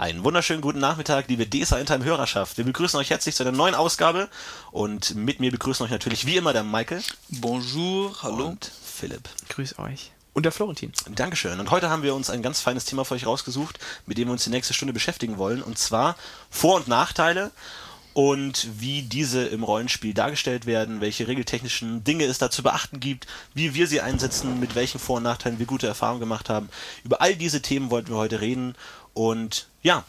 Einen wunderschönen guten Nachmittag, liebe DSA Intime Hörerschaft. Wir begrüßen euch herzlich zu einer neuen Ausgabe und mit mir begrüßen euch natürlich wie immer der Michael. Bonjour, hallo. Und Philipp. Grüß euch. Und der Florentin. Dankeschön. Und heute haben wir uns ein ganz feines Thema für euch rausgesucht, mit dem wir uns die nächste Stunde beschäftigen wollen. Und zwar Vor- und Nachteile und wie diese im Rollenspiel dargestellt werden, welche regeltechnischen Dinge es da zu beachten gibt, wie wir sie einsetzen, mit welchen Vor- und Nachteilen wir gute Erfahrungen gemacht haben. Über all diese Themen wollten wir heute reden und ja,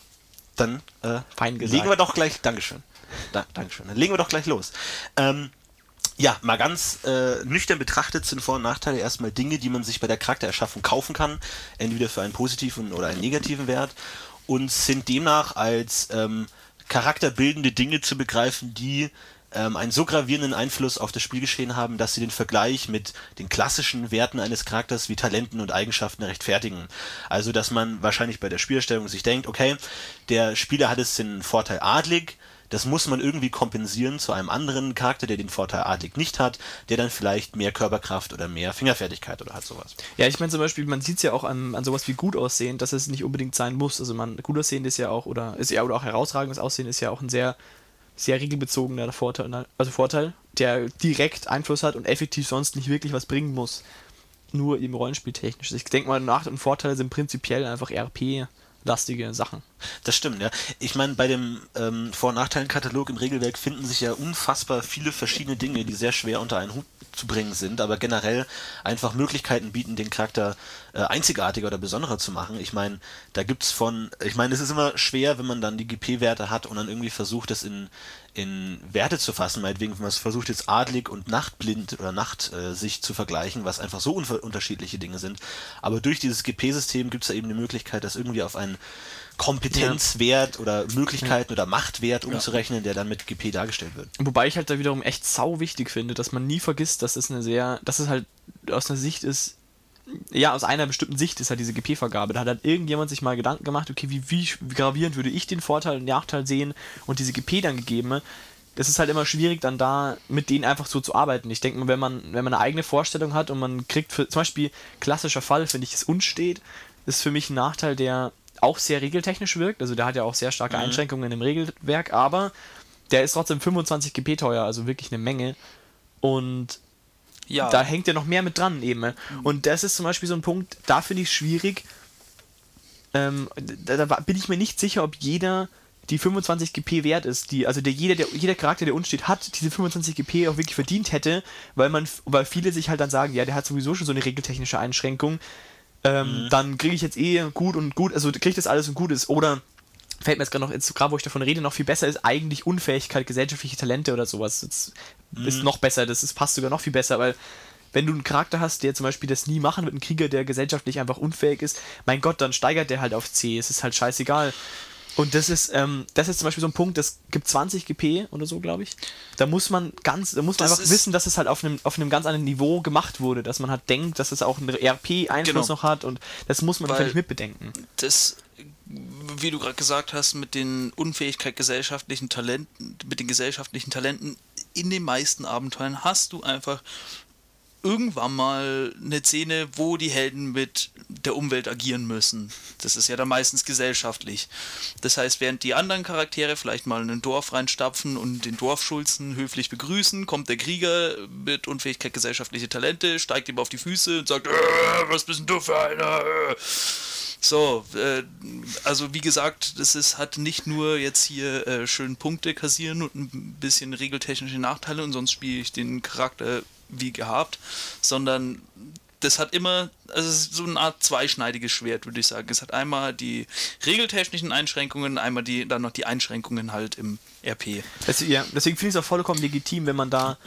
dann äh, legen wir doch gleich. Dankeschön. Da, Dankeschön. Dann legen wir doch gleich los. Ähm, ja, mal ganz äh, nüchtern betrachtet sind Vor- und Nachteile erstmal Dinge, die man sich bei der Charaktererschaffung kaufen kann, entweder für einen positiven oder einen negativen Wert und sind demnach als ähm, charakterbildende Dinge zu begreifen, die ähm, einen so gravierenden Einfluss auf das Spielgeschehen haben, dass sie den Vergleich mit den klassischen Werten eines Charakters wie Talenten und Eigenschaften rechtfertigen. Also, dass man wahrscheinlich bei der Spielerstellung sich denkt, okay, der Spieler hat es den Vorteil adlig, das muss man irgendwie kompensieren zu einem anderen Charakter, der den Vorteil adlig nicht hat, der dann vielleicht mehr Körperkraft oder mehr Fingerfertigkeit oder hat sowas. Ja, ich meine zum Beispiel, man sieht es ja auch an, an sowas wie gut aussehen, dass es nicht unbedingt sein muss. Also man gut aussehen ist ja auch, oder ist ja oder auch herausragendes Aussehen ist ja auch ein sehr sehr regelbezogener Vorteil, ne? also Vorteil, der direkt Einfluss hat und effektiv sonst nicht wirklich was bringen muss. Nur im Rollenspieltechnisch. Ich denke mal, Nach- und Vorteile sind prinzipiell einfach RP-lastige Sachen. Das stimmt, ja. Ich meine, bei dem ähm, Vor- und Nachteilen-Katalog im Regelwerk finden sich ja unfassbar viele verschiedene Dinge, die sehr schwer unter einen Hut zu bringen sind, aber generell einfach Möglichkeiten bieten, den Charakter äh, einzigartiger oder besonderer zu machen. Ich meine, da gibt's von, ich meine, es ist immer schwer, wenn man dann die GP-Werte hat und dann irgendwie versucht, das in, in Werte zu fassen, meinetwegen, wenn man versucht jetzt adlig und nachtblind oder Nacht äh, sich zu vergleichen, was einfach so unterschiedliche Dinge sind. Aber durch dieses GP-System gibt's da eben die Möglichkeit, das irgendwie auf einen Kompetenzwert ja. oder Möglichkeiten ja. oder Machtwert umzurechnen, der dann mit GP dargestellt wird. Wobei ich halt da wiederum echt sau wichtig finde, dass man nie vergisst, dass es eine sehr, dass es halt aus einer Sicht ist, ja, aus einer bestimmten Sicht ist halt diese GP-Vergabe. Da hat halt irgendjemand sich mal Gedanken gemacht, okay, wie, wie gravierend würde ich den Vorteil und Nachteil sehen und diese GP dann gegeben. Das ist halt immer schwierig, dann da mit denen einfach so zu arbeiten. Ich denke mal, wenn man, wenn man eine eigene Vorstellung hat und man kriegt für, zum Beispiel klassischer Fall, finde ich, es unstet, ist für mich ein Nachteil, der auch sehr regeltechnisch wirkt. Also der hat ja auch sehr starke mhm. Einschränkungen im Regelwerk, aber der ist trotzdem 25 GP teuer, also wirklich eine Menge. Und ja. da hängt ja noch mehr mit dran eben. Mhm. Und das ist zum Beispiel so ein Punkt, da finde ich es schwierig. Ähm, da, da, bin ich mir nicht sicher, ob jeder die 25 GP wert ist, die, also der jeder, der, jeder Charakter, der uns steht, hat diese 25 GP auch wirklich verdient hätte, weil man, weil viele sich halt dann sagen, ja, der hat sowieso schon so eine regeltechnische Einschränkung, ähm, mhm. dann kriege ich jetzt eh gut und gut, also kriege ich das alles und gut ist. Oder fällt mir jetzt gerade noch, jetzt gerade wo ich davon rede, noch viel besser ist eigentlich Unfähigkeit, gesellschaftliche Talente oder sowas. Das mhm. ist noch besser, das ist, passt sogar noch viel besser, weil wenn du einen Charakter hast, der zum Beispiel das nie machen wird, ein Krieger, der gesellschaftlich einfach unfähig ist, mein Gott, dann steigert der halt auf C. Es ist halt scheißegal. Und das ist, ähm, das ist zum Beispiel so ein Punkt, das gibt 20 GP oder so, glaube ich. Da muss man ganz, da muss man das einfach wissen, dass es halt auf einem, auf einem ganz anderen Niveau gemacht wurde, dass man halt denkt, dass es auch einen RP-Einfluss genau. noch hat und das muss man natürlich mitbedenken. Das, wie du gerade gesagt hast, mit den Unfähigkeit gesellschaftlichen Talenten, mit den gesellschaftlichen Talenten in den meisten Abenteuern hast du einfach irgendwann mal eine Szene, wo die Helden mit der Umwelt agieren müssen. Das ist ja dann meistens gesellschaftlich. Das heißt, während die anderen Charaktere vielleicht mal in ein Dorf reinstapfen und den Dorfschulzen höflich begrüßen, kommt der Krieger mit Unfähigkeit gesellschaftliche Talente, steigt ihm auf die Füße und sagt, äh, was bist denn du für einer? So, äh, also wie gesagt, das ist, hat nicht nur jetzt hier äh, schön Punkte kassieren und ein bisschen regeltechnische Nachteile und sonst spiele ich den Charakter wie gehabt, sondern das hat immer, also es ist so eine Art zweischneidiges Schwert, würde ich sagen. Es hat einmal die regeltechnischen Einschränkungen, einmal die, dann noch die Einschränkungen halt im RP. Das, ja, deswegen finde ich es auch vollkommen legitim, wenn man da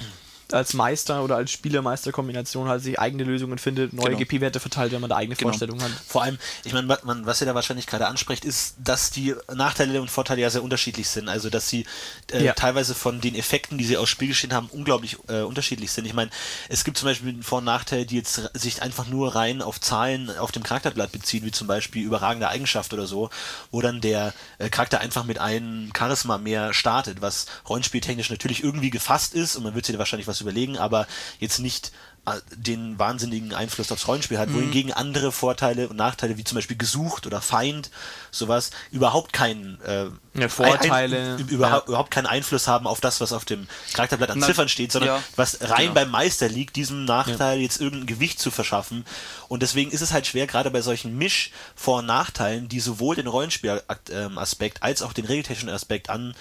als Meister oder als Spieler-Meister-Kombination halt sich eigene Lösungen findet, neue genau. GP-Werte verteilt, wenn man da eigene genau. Vorstellungen hat. Vor allem, ich meine, was ihr da wahrscheinlich gerade anspricht, ist, dass die Nachteile und Vorteile ja sehr unterschiedlich sind. Also, dass sie äh, ja. teilweise von den Effekten, die sie aus Spielgeschehen haben, unglaublich äh, unterschiedlich sind. Ich meine, es gibt zum Beispiel einen Vor- und Nachteil, die jetzt sich einfach nur rein auf Zahlen auf dem Charakterblatt beziehen, wie zum Beispiel überragende Eigenschaft oder so, wo dann der äh, Charakter einfach mit einem Charisma mehr startet, was rollenspieltechnisch natürlich irgendwie gefasst ist und man wird sich da wahrscheinlich was was überlegen, aber jetzt nicht äh, den wahnsinnigen Einfluss aufs Rollenspiel hat, wohingegen andere Vorteile und Nachteile, wie zum Beispiel gesucht oder Feind, sowas, überhaupt keinen äh, Ja, Vorteile, ein, ein, überhaupt, ja. überhaupt keinen Einfluss haben auf das, was auf dem Charakterblatt an Na, Ziffern steht, sondern ja, was rein genau. beim Meister liegt, diesem Nachteil jetzt irgendein Gewicht zu verschaffen. Und deswegen ist es halt schwer, gerade bei solchen Misch Vor- und Nachteilen, die sowohl den Rollenspielaspekt als auch den regeltechnischen Aspekt an,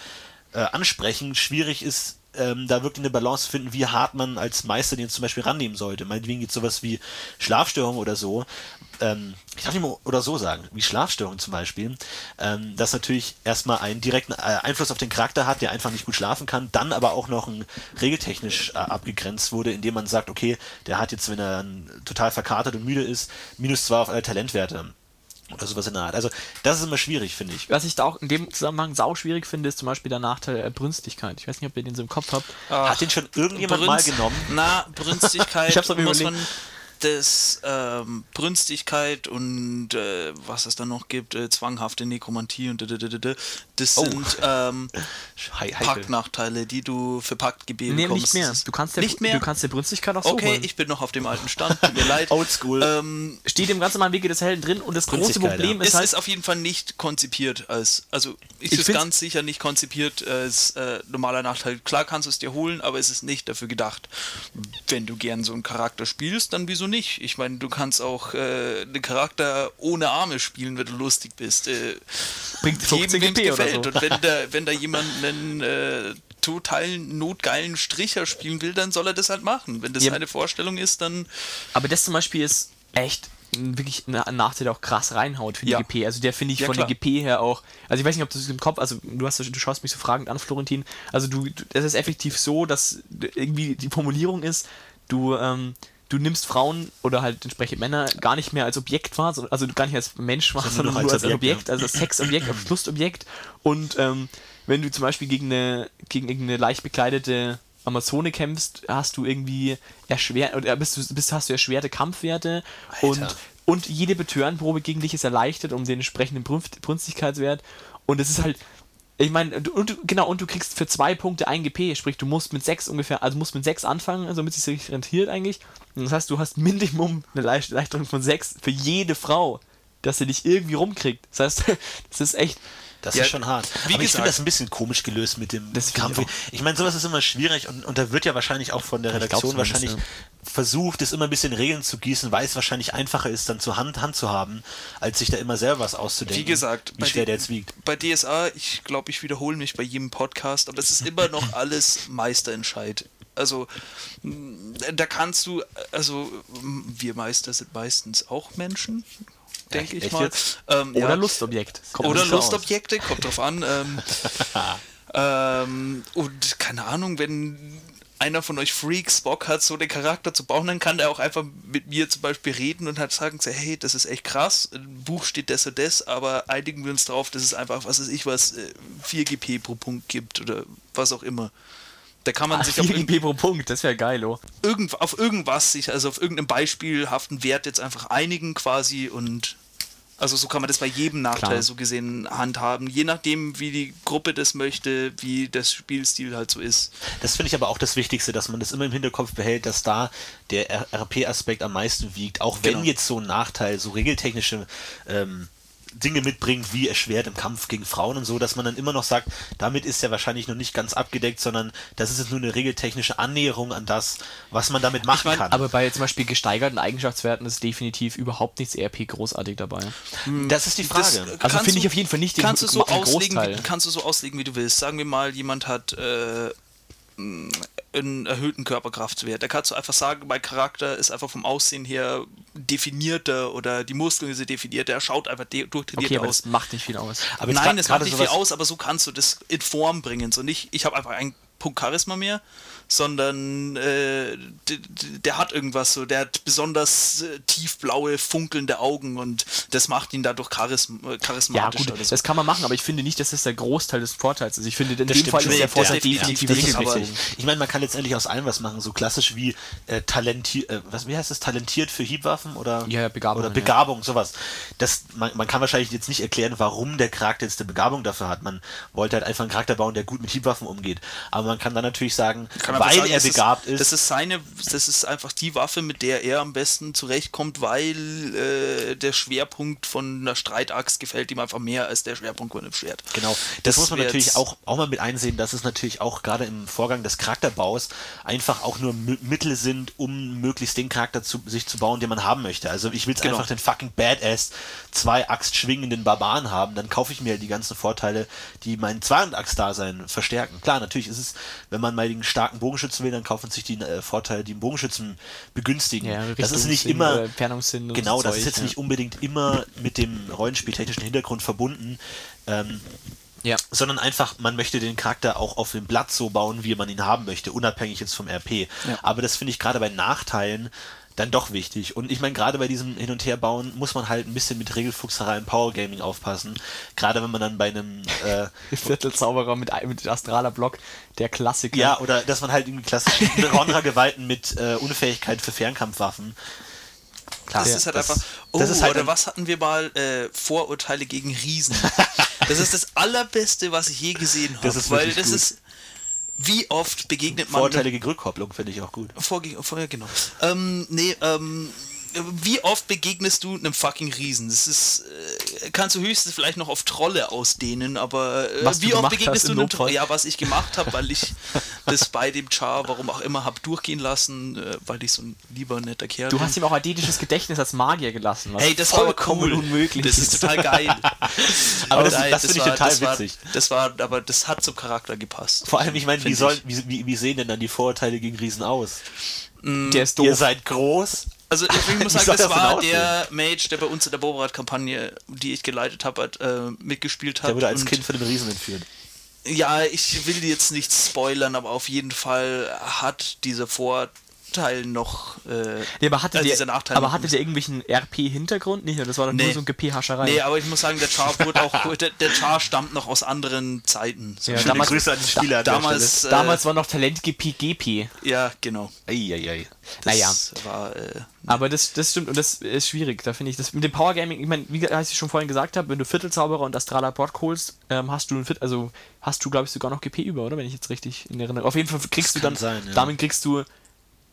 äh, ansprechen, schwierig ist, ähm, da wirklich eine Balance finden, wie hart man als Meister den zum Beispiel rannehmen sollte. Meinetwegen jetzt sowas wie Schlafstörung oder so. Ähm, ich darf nicht mal oder so sagen, wie Schlafstörung zum Beispiel, ähm, das natürlich erstmal einen direkten äh, Einfluss auf den Charakter hat, der einfach nicht gut schlafen kann, dann aber auch noch ein regeltechnisch äh, abgegrenzt wurde, indem man sagt, okay, der hat jetzt, wenn er total verkatert und müde ist, minus zwei auf alle Talentwerte. Oder sowas in der Art. Also, das ist immer schwierig, finde ich. Was ich da auch in dem Zusammenhang sau schwierig finde, ist zum Beispiel der Nachteil äh, Brünstigkeit. Ich weiß nicht, ob ihr den so im Kopf habt. Hat den schon irgendjemand mal Brünst- genommen? Na, Brünstigkeit Ich hab's muss überlegt. man das ähm, Brünstigkeit und äh, was es dann noch gibt, äh, zwanghafte Nekromantie und dadadadada, das Oh. sind ähm. Paktnachteile, die du für Paktgebet Nee, bekommst. nicht mehr. Du kannst der, nicht mehr? Du kannst der Brünstigkeit auch so okay, holen. ich bin noch auf dem alten Stand, tut mir leid. Oldschool. Ähm, Steht im ganz normalen Wege des Helden drin und das große Problem es ist halt, ist auf jeden Fall nicht konzipiert als, also es Ich ist find's- ganz sicher nicht konzipiert als äh, normaler Nachteil. Klar kannst du es dir holen, aber es ist nicht dafür gedacht. Wenn du gern so einen Charakter spielst, dann wieso nicht? Ich meine, du kannst auch äh, einen Charakter ohne Arme spielen, wenn du lustig bist. Äh, bringt 15 jedem, GP oder gefällt. so. Und wenn da, wenn da jemand einen äh, total notgeilen Stricher spielen will, dann soll er das halt machen. Wenn das Ja. seine Vorstellung ist, dann Aber das zum Beispiel ist echt wirklich ein Nachteil, der auch krass reinhaut für die Ja. GP. Also der finde ich Ja, von klar. der GP her auch. Also ich weiß nicht, ob du es im Kopf, also du hast, du schaust mich so fragend an, Florentin. Also du, du es ist effektiv so, dass irgendwie die Formulierung ist, du ähm, du nimmst Frauen oder halt entsprechend Männer gar nicht mehr als Objekt wahr, so- also gar nicht als Mensch wahr, Sondern sondern nur als als Objekt, Objekt, also als Sexobjekt, als Lustobjekt. Und ähm, wenn du zum Beispiel gegen eine, gegen irgendeine leicht bekleidete Amazone kämpfst, hast du irgendwie erschwert oder bist du bist, hast du erschwerte Kampfwerte und Alter. und jede Betörenprobe gegen dich ist erleichtert um den entsprechenden Brünst Brünstigkeitswert und es ist halt ich meine, und genau, und du kriegst für zwei Punkte ein GP, sprich, du musst mit sechs ungefähr, also musst mit sechs anfangen, also damit es sich rentiert eigentlich. Und das heißt, du hast Minimum eine Leicht- Erleichterung von sechs für jede Frau, dass sie dich irgendwie rumkriegt. Das heißt, das ist echt, Das Ja, ist schon hart. wie Aber ich finde das ein bisschen komisch gelöst mit dem Das Kampf. ich Ich, meine, sowas ist immer schwierig und, und da wird ja wahrscheinlich auch von der Redaktion wahrscheinlich versucht, es immer ein bisschen in Regeln zu gießen, weil es wahrscheinlich einfacher ist, dann zur Hand, Hand zu haben, als sich da immer selber was auszudenken. Wie gesagt, wie bei schwer der jetzt wiegt. Bei DSA, ich glaube, ich wiederhole mich bei jedem Podcast, aber es ist immer noch alles Meisterentscheid. Also, mh, da kannst du, also, mh, wir Meister sind meistens auch Menschen, denke ich echt mal. jetzt? Ähm, oder ja. Lustobjekt. Kommt Oder so aus. Lustobjekte, kommt drauf an. Ähm, ähm, und keine Ahnung, wenn einer von euch Freaks Bock hat, so den Charakter zu bauen, dann kann der auch einfach mit mir zum Beispiel reden und halt sagen, hey, das ist echt krass, im Buch steht das und das, aber einigen wir uns drauf, dass es einfach, was weiß ich was, äh, 4 GP pro Punkt gibt oder was auch immer. Da kann man Ah, sich auf, 4 irgend, GP pro Punkt, das wäre geil, oh. irgend, auf irgendwas, sich, also auf irgendeinem beispielhaften Wert jetzt einfach einigen quasi und also so kann man das bei jedem Nachteil Klar. so gesehen handhaben, je nachdem wie die Gruppe das möchte, wie das Spielstil halt so ist. Das finde ich aber auch das Wichtigste, dass man das immer im Hinterkopf behält, dass da der RP-Aspekt am meisten wiegt. Auch wenn Genau. jetzt so ein Nachteil, so regeltechnische ähm, Dinge mitbringt, wie erschwert im Kampf gegen Frauen und so, dass man dann immer noch sagt, damit ist ja wahrscheinlich noch nicht ganz abgedeckt, sondern das ist jetzt nur eine regeltechnische Annäherung an das, was man damit machen mein, kann. Aber bei zum Beispiel gesteigerten Eigenschaftswerten ist definitiv überhaupt nichts ERP großartig dabei. das ist die Frage. Das, Also finde ich auf jeden Fall nicht den kannst du so auslegen, Großteil. wie, kannst du so auslegen, wie du willst. Sagen wir mal, jemand hat äh, einen erhöhten Körperkraftwert. Da kannst du einfach sagen, mein Charakter ist einfach vom Aussehen her definierter oder die Muskeln sind definierter. Er schaut einfach de durchtrainiert Okay, aber aus. das macht nicht viel aus. Aber Nein, es macht nicht viel aus, aber so kannst du das in Form bringen. So nicht, ich habe einfach einen Punkt Charisma mehr, sondern äh, der hat irgendwas so, der hat besonders äh, tiefblaue, funkelnde Augen und das macht ihn dadurch charism äh, Ja, charismatisch. gut, oder so. das kann man machen, aber ich finde nicht, dass das der Großteil des Vorteils ist. Ich finde, in Das dem Fall ist der Vorteil definitiv definitiv nicht, richtig aber-. Ich meine, man kann letztendlich aus allem was machen, so klassisch wie äh, talentiert, äh, was, wie heißt das, talentiert für Hiebwaffen oder, Ja, ja, Begabung, oder ja. Begabung, sowas. Das, man, man kann wahrscheinlich jetzt nicht erklären, warum der Charakter jetzt eine Begabung dafür hat. Man wollte halt einfach einen Charakter bauen, der gut mit Hiebwaffen umgeht. Aber man kann dann natürlich sagen, weil sagen, er begabt ist, ist, Das ist seine, das ist einfach die Waffe, mit der er am besten zurechtkommt, weil äh, der Schwerpunkt von einer Streitaxt gefällt ihm einfach mehr als der Schwerpunkt von einem Schwert. Genau, das, Das muss man natürlich auch, auch mal mit einsehen, dass es natürlich auch gerade im Vorgang des Charakterbaus einfach auch nur M Mittel sind, um möglichst den Charakter zu, sich zu bauen, den man haben möchte. Also ich will Genau. einfach den fucking Badass zwei Axt schwingenden Barbaren haben, dann kaufe ich mir die ganzen Vorteile, die mein Zweihand-Axt-Dasein verstärken. Klar, natürlich ist es, wenn man mal den starken Bogenschützen will, dann kauft man sich die äh, Vorteile, die den Bogenschützen begünstigen. Ja, das ist nicht immer oder Entfernungssinn Genau, das ist Zeug, jetzt ja. nicht unbedingt immer mit dem rollenspieltechnischen Hintergrund verbunden. Ähm, Ja. sondern einfach, man möchte den Charakter auch auf dem Blatt so bauen, wie man ihn haben möchte, unabhängig jetzt vom RP. Ja. Aber das finde ich gerade bei Nachteilen dann doch wichtig. Und ich meine, gerade bei diesem Hin- und Herbauen muss man halt ein bisschen mit Regelfuchserei und Powergaming aufpassen. Gerade wenn man dann bei einem, äh, Viertelzauberer mit, mit Astraler Block, der Klassiker. ja, oder dass man halt irgendwie klassisch Ronra-Gewalten mit äh, Unfähigkeit für Fernkampfwaffen. Klar, Das ist halt das- einfach. Oh, das ist halt oder was hatten wir mal? Äh, Vorurteile gegen Riesen. das ist das allerbeste, was ich je gesehen habe. Das ist weil wirklich das gut. ist. Wie oft begegnet man. Vorteilige Rückkopplung finde ich auch gut. Vorge vorher, genau. Ähm, nee, ähm, wie oft begegnest du einem fucking Riesen? Das ist, äh, kannst du höchstens vielleicht noch auf Trolle ausdehnen, aber äh, wie oft begegnest du einem. Trolle? Ja, was ich gemacht habe, weil ich das bei dem Char, warum auch immer, habe durchgehen lassen, äh, weil ich so ein lieber netter Kerl Du bin. hast ihm auch adetisches Gedächtnis als Magier gelassen. was Hey, das war cool. unmöglich. Das ist total geil. Aber das- nein, das finde ich war- total das war, witzig. Das war, aber das hat zum Charakter gepasst. Vor allem, ich meine, wie, Find soll, ich. wie, wie, wie sehen denn dann die Vorurteile gegen Riesen aus? der ist Ihr doof. seid groß. Also ich muss sagen, das das war der Mage, der bei uns in der Boberat-Kampagne, die ich geleitet habe, hat, äh, mitgespielt hat. Der wurde als Kind von dem Riesen entführt. Ja, ich will jetzt nicht spoilern, aber auf jeden Fall hat dieser Vorteil noch. Äh, Nee, aber hatte äh, der, dieser Nachteil aber hatte der irgendwelchen RP-Hintergrund? Nicht, das war doch Nee. nur so ein GP-Hascherei. Nee, aber ich muss sagen, der Char wurde auch. der, der Char stammt noch aus anderen Zeiten. So Ja, damals- Grüße an den Spieler der damals, äh, Damals war noch Talent GP GP. Ja, genau. Eieiei. Das Naja. war. Äh, Aber das, das stimmt und das ist schwierig. Da finde ich das mit dem Power Gaming, ich meine, wie ich schon vorhin gesagt habe, wenn du Viertelzauberer und Astraler Brock holst, ähm, hast du ein Viertel, also hast du, glaube ich, sogar noch GP über, oder? Wenn ich jetzt richtig in Erinnerung. Auf jeden Fall kriegst Das du dann, sein, ja. damit kriegst du.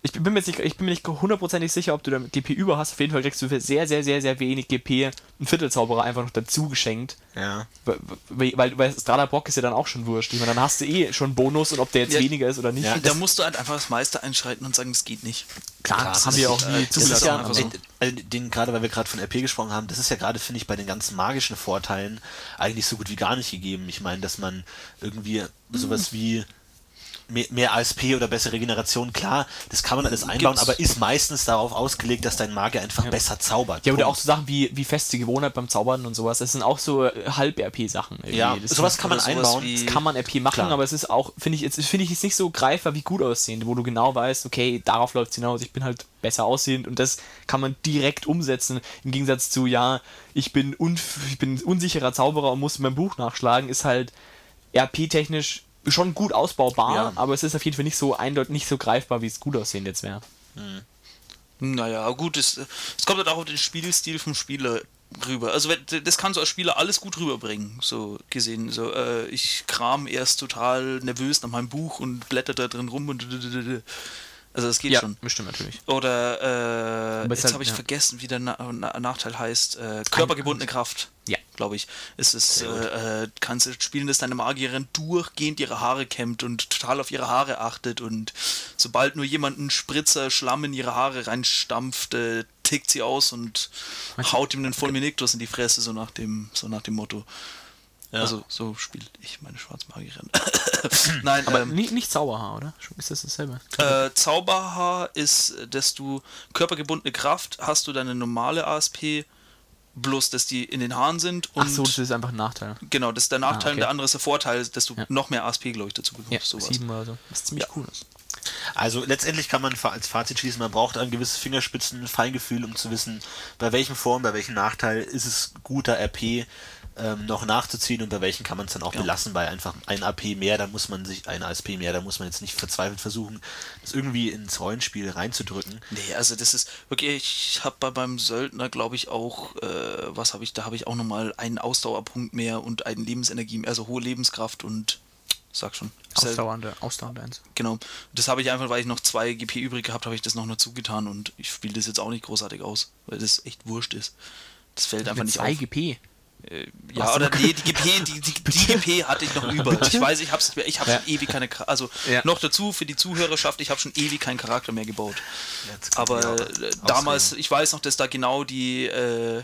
Ich bin mir jetzt nicht, ich bin mir nicht hundertprozentig sicher, ob du da GP über hast. Auf jeden Fall kriegst du für sehr, sehr, sehr, sehr wenig GP einen Viertelzauberer einfach noch dazu geschenkt. Ja. Weil, weil, weil Strahler Brock ist ja dann auch schon wurscht. Ich meine, dann hast du eh schon Bonus und ob der jetzt Ja. weniger ist oder nicht. Ja, da musst du halt einfach das Meister einschreiten und sagen, es geht nicht. Klar, Klar, das haben wir auch nie äh, zugelassen. ja, so. äh, den, gerade weil wir gerade von RP gesprochen haben, das ist ja gerade, finde ich, bei den ganzen magischen Vorteilen eigentlich so gut wie gar nicht gegeben. Ich meine, dass man irgendwie sowas wie mehr, mehr ASP oder bessere Regeneration, klar, das kann man alles einbauen, Gibt's. aber ist meistens darauf ausgelegt, dass dein Magier einfach besser zaubert. Ja, oder auch so Sachen wie, wie feste Gewohnheit beim Zaubern und sowas. Das sind auch so äh, Halb-RP-Sachen. Ja, das sowas kann man einbauen. das kann man RP machen, Klar. aber es ist auch, finde ich, jetzt finde ich jetzt nicht so greifbar wie gut aussehend, wo du genau weißt, okay, darauf läuft es hinaus, ich bin halt besser aussehend und das kann man direkt umsetzen. Im Gegensatz zu, ja, ich bin, unf ich bin unsicherer Zauberer und muss mein Buch nachschlagen, ist halt RP-technisch schon gut ausbaubar, Ja. aber es ist auf jeden Fall nicht so eindeutig, nicht so greifbar, wie es gut aussehend jetzt wäre. Naja, gut, es, es kommt halt auch auf den Spielstil vom Spieler rüber. Also das kannst du als Spieler alles gut rüberbringen, so gesehen. So, äh, ich kram erst total nervös nach meinem Buch und blätter da drin rum und also das geht schon. bestimmt natürlich. Oder äh, jetzt halt, habe ich ja. vergessen, wie der Na Na Nachteil heißt. Äh, körpergebundene Kraft. Ja. Glaube ich. Es ist, äh, äh, kannst du spielen, dass deine Magierin durchgehend ihre Haare kämmt und total auf ihre Haare achtet und sobald nur jemand einen Spritzer Schlamm in ihre Haare reinstampft, äh, tickt sie aus und haut ihm einen Fulminictus in die Fresse, so nach dem, so nach dem Motto. Also so spiele ich meine Schwarzmagierin. Nein, Aber ähm, nicht, nicht Zauberhaar, oder? Ist das dasselbe? äh, Zauberhaar ist, dass du körpergebundene Kraft hast du deine normale ASP, bloß dass die in den Haaren sind und Ach so, das ist einfach ein Nachteil. genau, das ist der Nachteil Ah, und okay. der andere ist der Vorteil, dass du Ja. noch mehr ASP, glaube ich, dazu bekommst. Ja, sowas. sieben oder so. Was ziemlich cool ist. Also letztendlich kann man als Fazit schließen, man braucht ein gewisses Fingerspitzen-Feingefühl, um zu wissen, bei welchen Form, bei welchem Nachteil ist es guter RP ähm, noch nachzuziehen und bei welchen kann man es dann auch Ja. belassen, bei einfach ein AP mehr, da muss man sich, ein ASP mehr, da muss man jetzt nicht verzweifelt versuchen, das irgendwie ins Rollenspiel reinzudrücken. Nee, also das ist wirklich, ich habe bei beim Söldner, glaube ich, auch, äh, was habe ich, da habe ich auch nochmal einen Ausdauerpunkt mehr und einen Lebensenergie, also hohe Lebenskraft und sag schon. Ausdauernde, ausdauernde eins. Genau. Das habe ich einfach, weil ich noch zwei GP übrig gehabt habe, ich das noch dazu getan und ich spiele das jetzt auch nicht großartig aus, weil das echt wurscht ist. Das fällt einfach Mit nicht zwei auf. GP. Äh, ja, Hast oder nee, die GP, die, die, die GP hatte ich noch über. Ich weiß, ich habe ich hab Ja. schon ewig keine, also Ja. noch dazu für die Zuhörerschaft, ich habe schon ewig keinen Charakter mehr gebaut. Aber äh, damals, ich weiß noch, dass da genau die äh,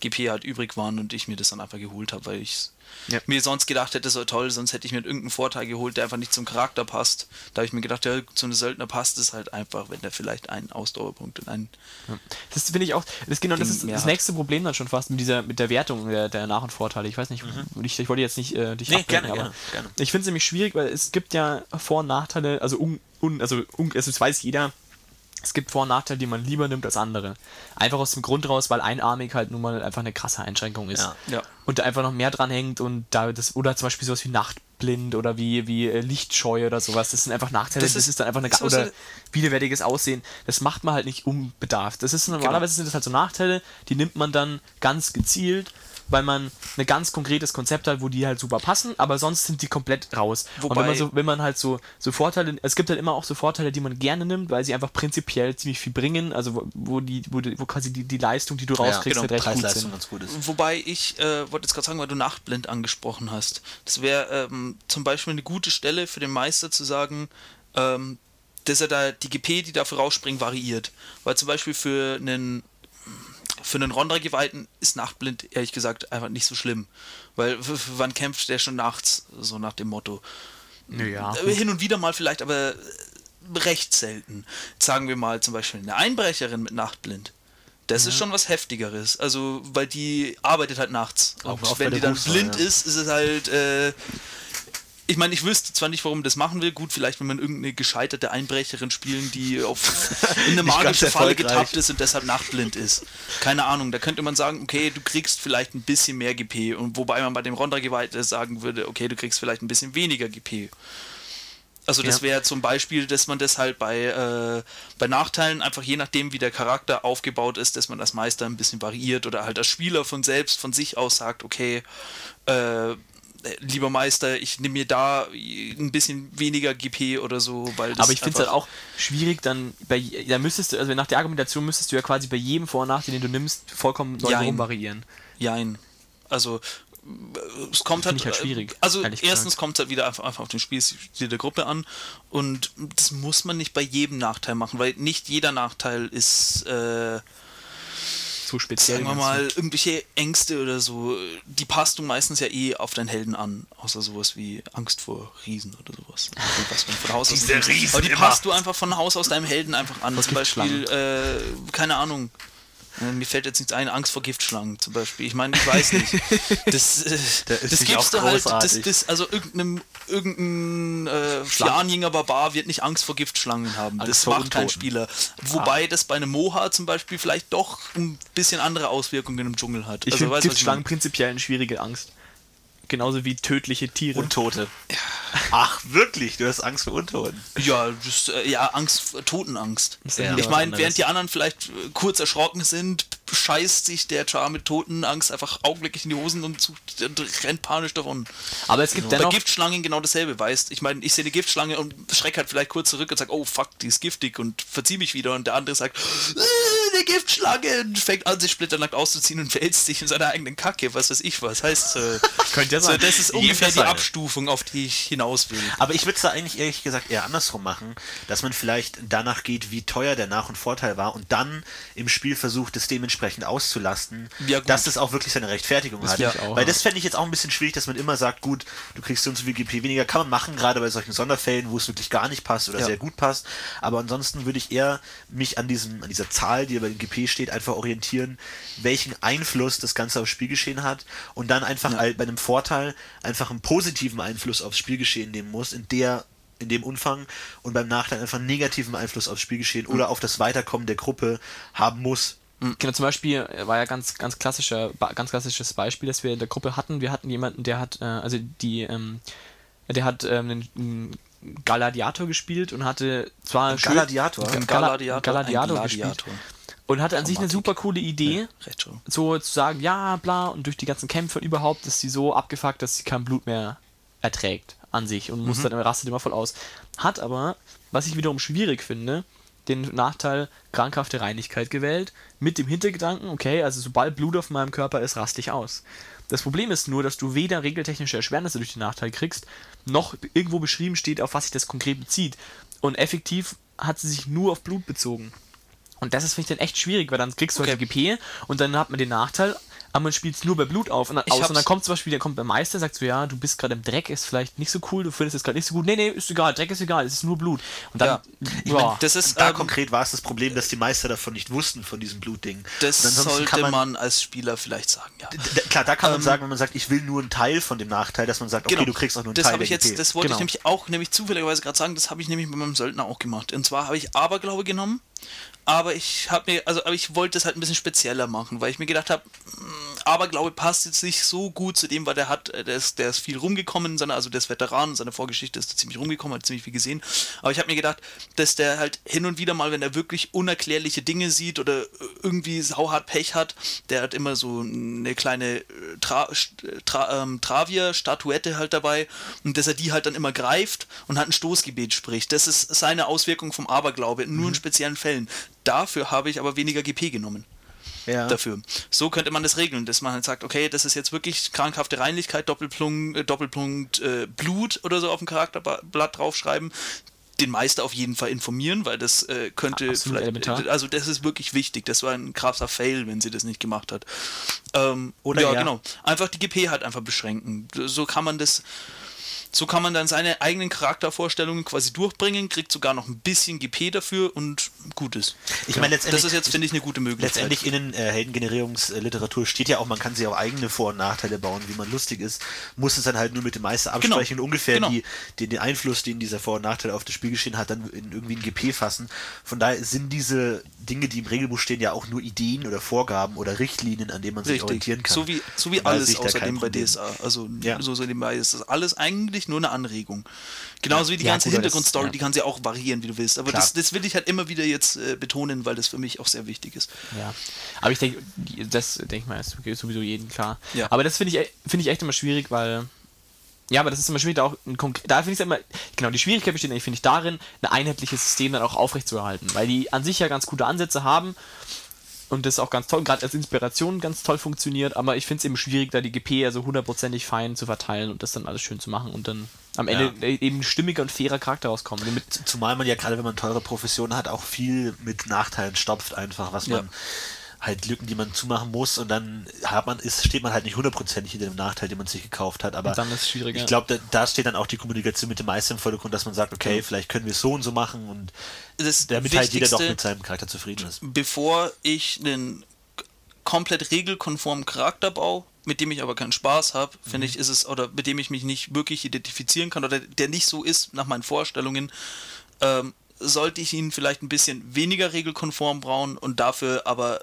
GP halt übrig waren und ich mir das dann einfach geholt habe, weil ich Ja. mir sonst gedacht hätte, so toll, sonst hätte ich mir irgendeinen Vorteil geholt, der einfach nicht zum Charakter passt. Da habe ich mir gedacht, ja, zu einem Söldner passt es halt einfach, wenn der vielleicht einen Ausdauerpunkt und einen. Das finde ich auch, das, genau, das ist das hat. nächste Problem dann schon fast mit dieser, mit der Wertung der, der Nach- und Vorteile. Ich weiß nicht, ich, ich wollte jetzt nicht äh, dich Nee, ablenken, gerne, aber gerne, gerne. ich finde es nämlich schwierig, weil es gibt ja Vor- und Nachteile, also un, un, also, un, also das weiß jeder, es gibt Vor- und Nachteile, die man lieber nimmt als andere. Einfach aus dem Grund raus, weil einarmig halt nun mal einfach eine krasse Einschränkung ist. Ja. Ja. Und da einfach noch mehr dran hängt und da das, oder zum Beispiel sowas wie Nachtblind oder wie, wie äh, Lichtscheu oder sowas, das sind einfach Nachteile, Das das, ist- ist, dann einfach eine ist oder so- widerwärtiges Aussehen. Das macht man halt nicht unbedarft. Das ist normalerweise sind das halt so Nachteile, die nimmt man dann ganz gezielt, weil man ein ganz konkretes Konzept hat, wo die halt super passen, aber sonst sind die komplett raus. und wenn Wobei- man so, wenn man halt so, so Vorteile, es gibt halt immer auch so Vorteile, die man gerne nimmt, weil sie einfach prinzipiell ziemlich viel bringen, also wo, wo die, wo, die, wo quasi die, die Leistung, die du rauskriegst, genau, halt recht gut sind. ganz gut ist. Wobei ich äh, wollte jetzt gerade sagen, weil du Nachtblind angesprochen hast. Das wäre ähm, zum Beispiel eine gute Stelle für den Meister zu sagen, ähm, dass er da die GP, die dafür rausspringen, variiert. Weil zum Beispiel für einen für einen Rondra-Geweihten ist Nachtblind ehrlich gesagt einfach nicht so schlimm. Weil wann kämpft der schon nachts? So nach dem Motto. Ja, Äh, Hin und wieder mal vielleicht, aber äh, recht selten. Jetzt sagen wir mal zum Beispiel eine Einbrecherin mit Nachtblind. Das ist schon was Heftigeres. Also, weil die arbeitet halt nachts. Auch Und wenn die dann blind ja. ist, ist es halt. Äh, ich meine, ich wüsste zwar nicht, warum das machen will. Gut, vielleicht, wenn man irgendeine gescheiterte Einbrecherin spielen, die auf in eine magische Falle getappt ist und deshalb nachtblind ist. Keine Ahnung. Da könnte man sagen, okay, du kriegst vielleicht ein bisschen mehr GP. Und wobei man bei dem Ronda-Geweihte sagen würde, okay, du kriegst vielleicht ein bisschen weniger GP. Also das Ja. wäre zum Beispiel, dass man das halt bei, äh, bei Nachteilen einfach je nachdem, wie der Charakter aufgebaut ist, dass man als Meister ein bisschen variiert oder halt als Spieler von selbst, von sich aus sagt, okay, äh, lieber Meister, ich nehme mir da ein bisschen weniger GP oder so, weil das Aber ich finde es halt auch schwierig, dann bei da müsstest du, also nach der Argumentation müsstest du ja quasi bei jedem Vor- und Nachteil, den du nimmst, vollkommen neu Jein. rumvariieren. Jein. Also äh, es kommt halt. halt äh, schwierig, Also erstens kommt es halt wieder einfach, einfach auf den Spielstil der Gruppe an und das muss man nicht bei jedem Nachteil machen, weil nicht jeder Nachteil ist, äh, So speziell. sagen wir mal, irgendwelche Ängste oder so. Die passt du meistens ja eh auf deinen Helden an, außer sowas wie Angst vor Riesen oder sowas. Was von Haus aus Diese Riesen Aber die immer. passt du einfach von Haus aus deinem Helden einfach an. Vor Zum Beispiel, äh, keine Ahnung. Äh, Mir fällt jetzt nichts ein, Angst vor Giftschlangen zum Beispiel. Ich meine, ich weiß nicht. Das, äh, das gibst auch du halt, das, das, also irgendeinem, irgendein äh, Flanjänger Barbar wird nicht Angst vor Giftschlangen haben. Angst das macht kein Untoten. Spieler. Wobei das bei einem Moha zum Beispiel vielleicht doch ein bisschen andere Auswirkungen im Dschungel hat. Ich also, finde was ich Giftschlangen meine? prinzipiell eine schwierige Angst. Genauso wie tödliche Tiere. Untote. Ach, wirklich? Du hast Angst vor Untoten? Ja, das, äh, ja, Angst, Totenangst. ist ja ich meine, während die anderen vielleicht äh, kurz erschrocken sind, scheißt sich der Char mit Totenangst einfach augenblicklich in die Hosen und, sucht, und rennt panisch davon. Aber es gibt Bei dennoch. Giftschlangen genau dasselbe, weißt Ich meine, ich sehe eine Giftschlange und schreck halt vielleicht kurz zurück und sag, oh fuck, die ist giftig und verzieh mich wieder. Und der andere sagt, äh, eine Giftschlange und fängt an, sich splitternackt auszuziehen und wälzt sich in seiner eigenen Kacke, was weiß ich was. Heißt, äh, Könnte ja so, das ist ungefähr das die. Abstufung, auf die ich hinaus will. Aber ich würde es da eigentlich ehrlich gesagt eher andersrum machen, dass man vielleicht danach geht, wie teuer der Nach- und Vorteil war und dann im Spiel versucht, es dementsprechend auszulasten, Ja, dass es auch wirklich seine Rechtfertigung hat. finde ich auch, Weil ja. das fände ich jetzt auch ein bisschen schwierig, dass man immer sagt, gut, du kriegst so und so viel GP weniger, kann man machen, gerade bei solchen Sonderfällen, wo es wirklich gar nicht passt oder Ja. sehr gut passt. Aber ansonsten würde ich eher mich an diesem, an dieser Zahl, die bei dem GP steht, einfach orientieren, welchen Einfluss das Ganze aufs Spielgeschehen hat und dann einfach Ja. bei einem Vorteil einfach einen positiven Einfluss aufs Spielgeschehen nehmen muss, in der in dem Umfang und beim Nachteil einfach einen negativen Einfluss aufs Spielgeschehen oder auf das Weiterkommen der Gruppe haben muss. Genau, zum Beispiel äh, war ja ganz, ganz klassischer, ba- ganz klassisches Beispiel, das wir in der Gruppe hatten. Wir hatten jemanden, der hat, äh, also die, ähm, der hat ähm, einen, einen Galadiator gespielt und hatte zwar Ein Galadiator? Ein Gala- Galadiator, Galadiator ein gespielt. Und hatte an sich eine super coole Idee. Recht schon. so zu sagen, ja, bla, und durch die ganzen Kämpfe und überhaupt ist sie so abgefuckt, dass sie kein Blut mehr erträgt an sich und muss dann rastet immer voll aus. Hat aber, was ich wiederum schwierig finde, den Nachteil krankhafte Reinigkeit gewählt, mit dem Hintergedanken, okay, also sobald Blut auf meinem Körper ist, raste ich aus. Das Problem ist nur, dass du weder regeltechnische Erschwernisse durch den Nachteil kriegst, noch irgendwo beschrieben steht, auf was sich das konkret bezieht. Und effektiv hat sie sich nur auf Blut bezogen. Und das ist, finde ich, dann echt schwierig, weil dann kriegst du halt Okay. GP und dann hat man den Nachteil, aber man spielt es nur bei Blut auf und dann, Ich aus. Und dann kommt zum Beispiel, der kommt beim Meister, sagt so, ja, du bist gerade im Dreck, ist vielleicht nicht so cool, du findest es gerade nicht so gut. Nee, nee, ist egal, Dreck ist egal, es ist nur Blut. Und dann, Ich boah. mein, Das ist, da ähm, konkret war es das Problem, dass die Meister davon nicht wussten, von diesem Blutding. Das sollte kann man, als Spieler vielleicht sagen, ja. Klar, da kann man Ähm, sagen, wenn man sagt, ich will nur einen Teil von dem Nachteil, dass man sagt, okay, du kriegst auch nur einen das Teil. habe ich der jetzt, das wollte Genau. ich nämlich auch nämlich zufälligerweise gerade sagen, das habe ich nämlich bei meinem Söldner auch gemacht. Und zwar habe ich Aberglaube genommen, aber ich habe mir, also aber ich wollte es halt ein bisschen spezieller machen, weil ich mir gedacht habe, mh, Aberglaube passt jetzt nicht so gut zu dem, weil der hat, der ist, der ist viel rumgekommen, in seiner, also der ist Veteran, in seiner Vorgeschichte ist er ziemlich rumgekommen, hat ziemlich viel gesehen. Aber ich habe mir gedacht, dass der halt hin und wieder mal, wenn er wirklich unerklärliche Dinge sieht oder irgendwie sauhart Pech hat, der hat immer so eine kleine äh, Tra Tra ähm, Travier-Statuette halt dabei und dass er die halt dann immer greift und halt ein Stoßgebet spricht. Das ist seine Auswirkung vom Aberglaube, nur in speziellen Fällen. Dafür habe ich aber weniger GP genommen ja. dafür. So könnte man das regeln, dass man halt sagt, okay, das ist jetzt wirklich krankhafte Reinlichkeit, Doppelpunkt, äh, Doppelpunkt äh, Blut oder so auf dem Charakterblatt draufschreiben. Den Meister auf jeden Fall informieren, weil das äh, könnte Absolut elementar. also das ist wirklich wichtig. Das war ein krasser Fail, wenn sie das nicht gemacht hat. Ähm, Oder ja, ja. genau. Einfach die GP halt einfach beschränken. So kann man das so kann man dann seine eigenen Charaktervorstellungen quasi durchbringen, kriegt sogar noch ein bisschen GP dafür und gut ist. Ich meine, letztendlich- das ist jetzt, finde ich, eine gute Möglichkeit. Letztendlich in äh, Heldengenerierungsliteratur steht ja auch, man kann sich auch eigene Vor- und Nachteile bauen, wie man lustig ist. Muss es dann halt nur mit dem Meister Genau. absprechen und ungefähr Genau. die, den, den Einfluss, den dieser Vor- und Nachteil auf das Spielgeschehen hat, dann in irgendwie ein GP fassen. Von daher sind diese Dinge, die im Regelbuch stehen, ja auch nur Ideen oder Vorgaben oder Richtlinien, an denen man sich Richtig. orientieren kann. So wie, so wie alles außerdem bei. DSA. Also Ja. so, so nebenbei ist das alles eigentlich nur eine Anregung. Genauso wie die Ja, ganze gut, das- Hintergrundstory, ja. die kann sie auch variieren, wie du willst. Aber das, das will ich halt immer wieder jetzt äh, betonen, weil das für mich auch sehr wichtig ist. Ja, aber ich denke, das denke ich mal, ist sowieso jedem klar. Ja. Aber das finde ich, finde ich echt immer schwierig, weil. Ja, aber das ist immer schwierig, da auch ein konkret. Da finde ich es immer. Genau, die Schwierigkeit besteht eigentlich, finde ich, darin, ein einheitliches System dann auch aufrechtzuerhalten. Weil die an sich ja ganz gute Ansätze haben und das auch ganz toll, gerade als Inspiration ganz toll funktioniert, aber ich finde es eben schwierig, da die GP also hundertprozentig fein zu verteilen und das dann alles schön zu machen und dann am Ende eben ein stimmiger und fairer Charakter rauskommen. Zumal man ja gerade, wenn man teure Professionen hat, auch viel mit Nachteilen stopft, einfach, was Ja. man halt Lücken, die man zumachen muss und dann hat man, ist, steht man halt nicht hundertprozentig hinter dem Nachteil, den man sich gekauft hat. Aber Und dann ist es schwieriger. ich glaube, da, da steht dann auch die Kommunikation mit dem Meister im Vordergrund, dass man sagt, okay, vielleicht können wir es so und so machen und Das damit halt jeder doch mit seinem Charakter zufrieden ist. bevor ich einen komplett regelkonformen Charakter baue, mit dem ich aber keinen Spaß habe, Mhm. finde ich, ist es, oder mit dem ich mich nicht wirklich identifizieren kann oder der nicht so ist nach meinen Vorstellungen, ähm, sollte ich ihn vielleicht ein bisschen weniger regelkonform bauen und dafür aber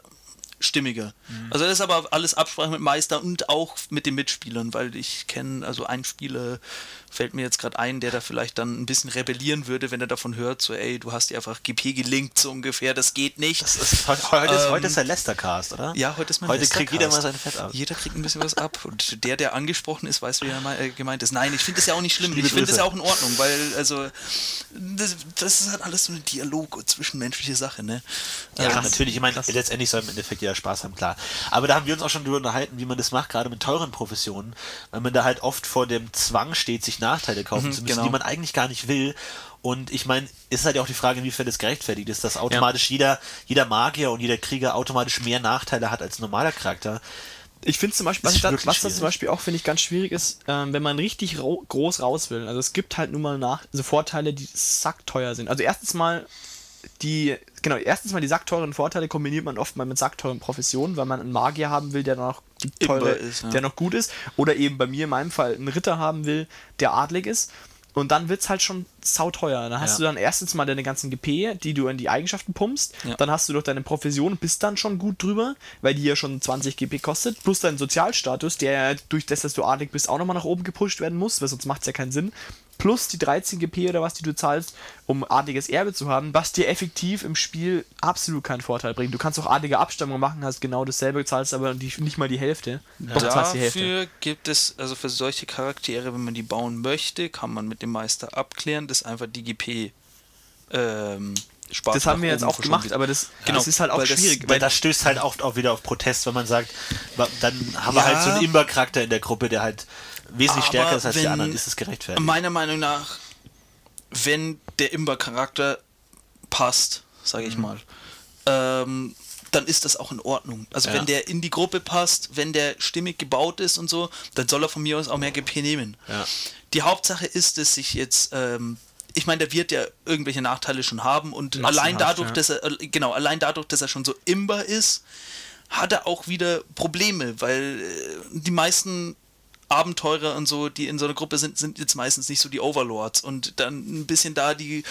stimmiger. Mhm. Also das ist aber alles Absprache mit Meister und auch mit den Mitspielern, weil ich kenne, also ein Spieler fällt mir jetzt gerade ein, der da vielleicht dann ein bisschen rebellieren würde, wenn er davon hört, so ey, du hast dir einfach GP gelinkt, so ungefähr, das geht nicht. Das ist, heute, heute, ist, Ähm, heute ist der Lester-Cast, oder? Ja, heute ist mein Heute kriegt jeder mal sein Fett ab. Jeder kriegt ein bisschen was ab. Und der, der angesprochen ist, weiß, wie er äh, gemeint ist. Nein, ich finde das ja auch nicht schlimm. Liebe ich finde das ja auch in Ordnung, weil, also, das, das ist halt alles so eine Dialog- und zwischenmenschliche Sache, ne? Ja, Ähm, natürlich. Ich meine, letztendlich soll im Endeffekt jeder Spaß haben, klar. Aber da haben wir uns auch schon drüber unterhalten, wie man das macht, gerade mit teuren Professionen, weil man da halt oft vor dem Zwang steht, sich Nachteile kaufen Mhm, zu müssen, genau. die man eigentlich gar nicht will. Und ich meine, ist halt ja auch die Frage, inwiefern das gerechtfertigt ist, dass automatisch jeder, jeder Magier und jeder Krieger automatisch mehr Nachteile hat als ein normaler Charakter. Ich finde zum Beispiel, Das was, ist da, wirklich was da schwierig. zum Beispiel auch, finde ich, ganz schwierig ist, ähm, wenn man richtig groß raus will. Also es gibt halt nun mal nach, also Vorteile, die sackteuer sind. Also erstens mal die, genau, erstens mal die sackteuren Vorteile kombiniert man oft mal mit sackteuren Professionen, weil man einen Magier haben will, der noch teure, ist, ja. der noch gut ist. Oder eben bei mir in meinem Fall einen Ritter haben will, der adlig ist. Und dann wird es halt schon sauteuer. Dann hast Ja. du dann erstens mal deine ganzen GP, die du in die Eigenschaften pumpst. Ja. Dann hast du doch deine Profession bist dann schon gut drüber, weil die ja schon 20 GP kostet. Plus dein Sozialstatus, der ja durch das, dass du adlig bist, auch nochmal nach oben gepusht werden muss, weil sonst macht es ja keinen Sinn. Plus die 13 GP oder was, die du zahlst, um adliges Erbe zu haben, was dir effektiv im Spiel absolut keinen Vorteil bringt. Du kannst auch adlige Abstammung machen, hast genau dasselbe, zahlst aber die, nicht mal die Hälfte. Doch, du zahlst die Hälfte. Dafür gibt es, also für solche Charaktere, wenn man die bauen möchte, kann man mit dem Meister abklären, dass einfach die GP ähm, Spaß Das haben wir jetzt auch gemacht, aber das, Genau, das ist halt auch weil das- schwierig. Weil das stößt halt auch, auch wieder auf Protest, wenn man sagt, dann haben wir Ja. halt so einen Imber-Charakter in der Gruppe, der halt wesentlich Aber stärker ist als die anderen, ist es gerechtfertigt. Meiner Meinung nach, wenn der Imber-Charakter passt, sage ich mal, ähm, dann ist das auch in Ordnung. Also Ja. wenn der in die Gruppe passt, wenn der stimmig gebaut ist und so, dann soll er von mir aus auch mehr GP nehmen. Ja. Die Hauptsache ist, dass sich jetzt, ähm, ich meine, der wird ja irgendwelche Nachteile schon haben und Massenhaft, allein dadurch, ja. dass er, äh, genau, allein dadurch, dass er schon so imber ist, hat er auch wieder Probleme, weil äh, die meisten Abenteurer und so, die in so einer Gruppe sind, sind jetzt meistens nicht so die Overlords und dann ein bisschen da die,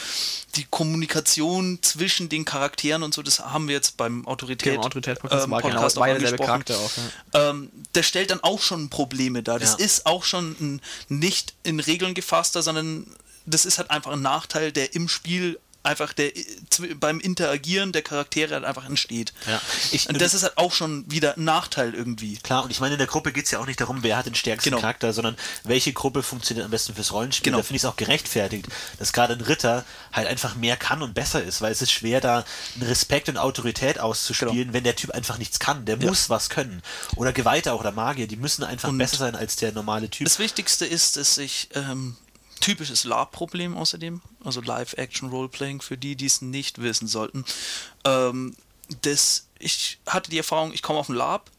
die Kommunikation zwischen den Charakteren und so, das haben wir jetzt beim Autorität, Genau, Autorität-Podcast ähm, war genau, Podcast war auch angesprochen. Charakter auch. Ja. Ähm, der stellt dann auch schon Probleme dar. Das Ja. ist auch schon ein nicht in Regeln gefasster, sondern das ist halt einfach ein Nachteil, der im Spiel einfach der äh, beim Interagieren der Charaktere halt einfach entsteht. Ja. Ich- und das ist halt auch schon wieder ein Nachteil irgendwie. Klar, und ich meine, in der Gruppe geht es ja auch nicht darum, wer hat den stärksten Genau. Charakter, sondern welche Gruppe funktioniert am besten fürs Rollenspiel. Genau. Da finde ich es auch gerechtfertigt, dass gerade ein Ritter halt einfach mehr kann und besser ist, weil es ist schwer, da einen Respekt und Autorität auszuspielen, Genau. wenn der Typ einfach nichts kann. Der muss was können. Oder Geweihte auch oder Magier, die müssen einfach Und besser sein als der normale Typ. Das Wichtigste ist, dass ich ähm, typisches LARP-Problem außerdem, also Live-Action-Roleplaying für die, die es nicht wissen sollten. Ähm, das, ich hatte die Erfahrung, ich komme auf den LARP,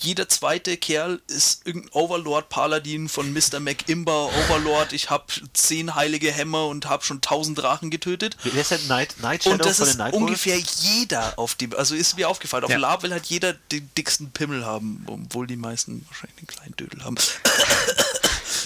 jeder zweite Kerl ist irgendein Overlord Paladin von Mr. McImber Overlord. Ich habe zehn heilige Hämmer und habe schon tausend Drachen getötet. Wer ist Night, Night Shadow Und das ist ungefähr jeder auf dem, also ist mir aufgefallen, auf Ja. LARP will halt jeder den dicksten Pimmel haben, obwohl die meisten wahrscheinlich den kleinen Dödel haben.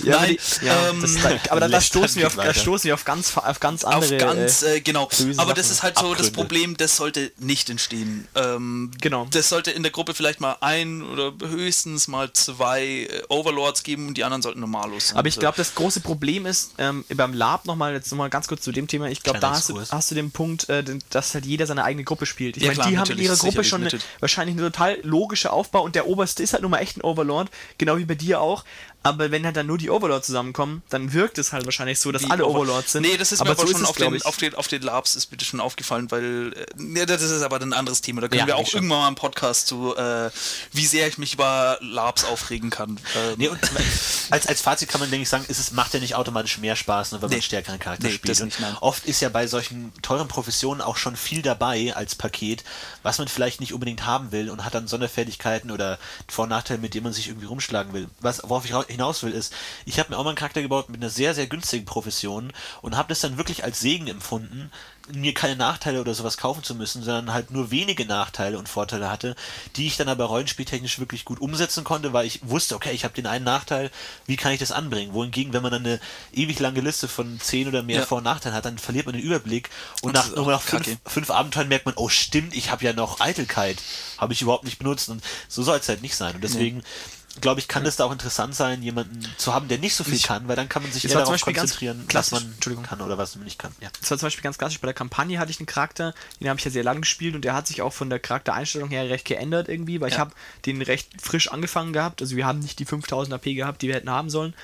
Ja, Nein, die, ja, ähm, das, da, aber da, da, lässt stoßen wir auf, dann da stoßen wir auf ganz, auf ganz auf andere. ganz, äh, äh, genau. böse Aber das ist halt so das Abgründe. Problem, das sollte nicht entstehen. Ähm, Genau. Das sollte in der Gruppe vielleicht mal ein oder höchstens mal zwei äh, Overlords geben und die anderen sollten normalos sein. Aber ich glaube, das große Problem ist, ähm, beim Lab nochmal, jetzt nochmal ganz kurz zu dem Thema, ich glaube, da hast du, hast du den Punkt, äh, dass halt jeder seine eigene Gruppe spielt. Ich Ja, meine, die haben in ihrer Gruppe schon eine, wahrscheinlich eine total logische Aufbau und der Oberste ist halt nun mal echt ein Overlord, genau wie bei dir auch. Aber wenn halt dann nur die Overlords zusammenkommen, dann wirkt es halt wahrscheinlich so, dass Wie alle Over- Overlords sind. Nee, das ist aber mir aber so schon es, auf, den, auf, den, auf den Labs ist bitte schon aufgefallen, weil äh, das ist aber ein anderes Thema. Da können Ja, wir auch irgendwann mal einen Podcast zu, äh, wie sehr ich mich über Labs aufregen kann. Ähm, Nee, und als, als Fazit kann man, denke ich, sagen, es ist, macht ja nicht automatisch mehr Spaß, nur wenn man Nee. einen stärkeren Charakter Nee, spielt. nicht, nein. oft ist ja bei solchen teuren Professionen auch schon viel dabei als Paket, was man vielleicht nicht unbedingt haben will und hat dann Sonderfertigkeiten oder Vor- und Nachteile, mit denen man sich irgendwie rumschlagen will. Was, worauf ich rau- hinaus will, ist, ich habe mir auch mal einen Charakter gebaut mit einer sehr, sehr günstigen Profession und habe das dann wirklich als Segen empfunden, mir keine Nachteile oder sowas kaufen zu müssen, sondern halt nur wenige Nachteile und Vorteile hatte, die ich dann aber rollenspieltechnisch wirklich gut umsetzen konnte, weil ich wusste, okay, ich habe den einen Nachteil, wie kann ich das anbringen? Wohingegen, wenn man dann eine ewig lange Liste von zehn oder mehr Ja. Vor- und Nachteilen hat, dann verliert man den Überblick und, Und nach, nur nach fünf, fünf Abenteuern merkt man, oh stimmt, ich habe ja noch Eitelkeit, habe ich überhaupt nicht benutzt und so soll es halt nicht sein und deswegen glaube ich, kann es da auch interessant sein, jemanden zu haben, der nicht so viel Ich- kann, weil dann kann man sich eher darauf Beispiel konzentrieren, was man Entschuldigung. kann oder was man nicht kann. Ja. Das war zum Beispiel ganz klassisch. Bei der Kampagne hatte ich einen Charakter, den habe ich ja sehr lange gespielt und der hat sich auch von der Charaktereinstellung her recht geändert irgendwie, weil ich Ja. habe den recht frisch angefangen gehabt. Also wir haben nicht die 5000 AP gehabt, die wir hätten haben sollen.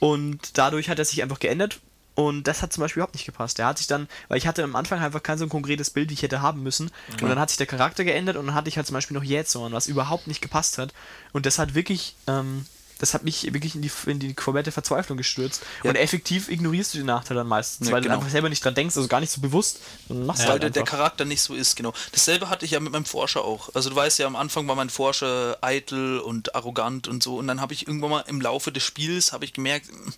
Und dadurch hat er sich einfach geändert. Und das hat zum Beispiel überhaupt nicht gepasst. Der hat sich dann, weil ich hatte am Anfang einfach kein so ein konkretes Bild, wie ich hätte haben müssen. Und dann hat sich der Charakter geändert und dann hatte ich halt zum Beispiel noch Jähzorn, was überhaupt nicht gepasst hat. Und das hat wirklich, ähm, das hat mich wirklich in die, in die komplette Verzweiflung gestürzt. Ja. Und effektiv ignorierst du den Nachteil dann meistens, Ja, weil genau. du einfach selber nicht dran denkst, also gar nicht so bewusst. Machst weil halt der, der. Charakter nicht so ist, genau. Dasselbe hatte ich ja mit meinem Forscher auch. Also du weißt ja, am Anfang war mein Forscher eitel und arrogant und so. Und dann habe ich irgendwann mal im Laufe des Spiels, habe ich gemerkt, mh,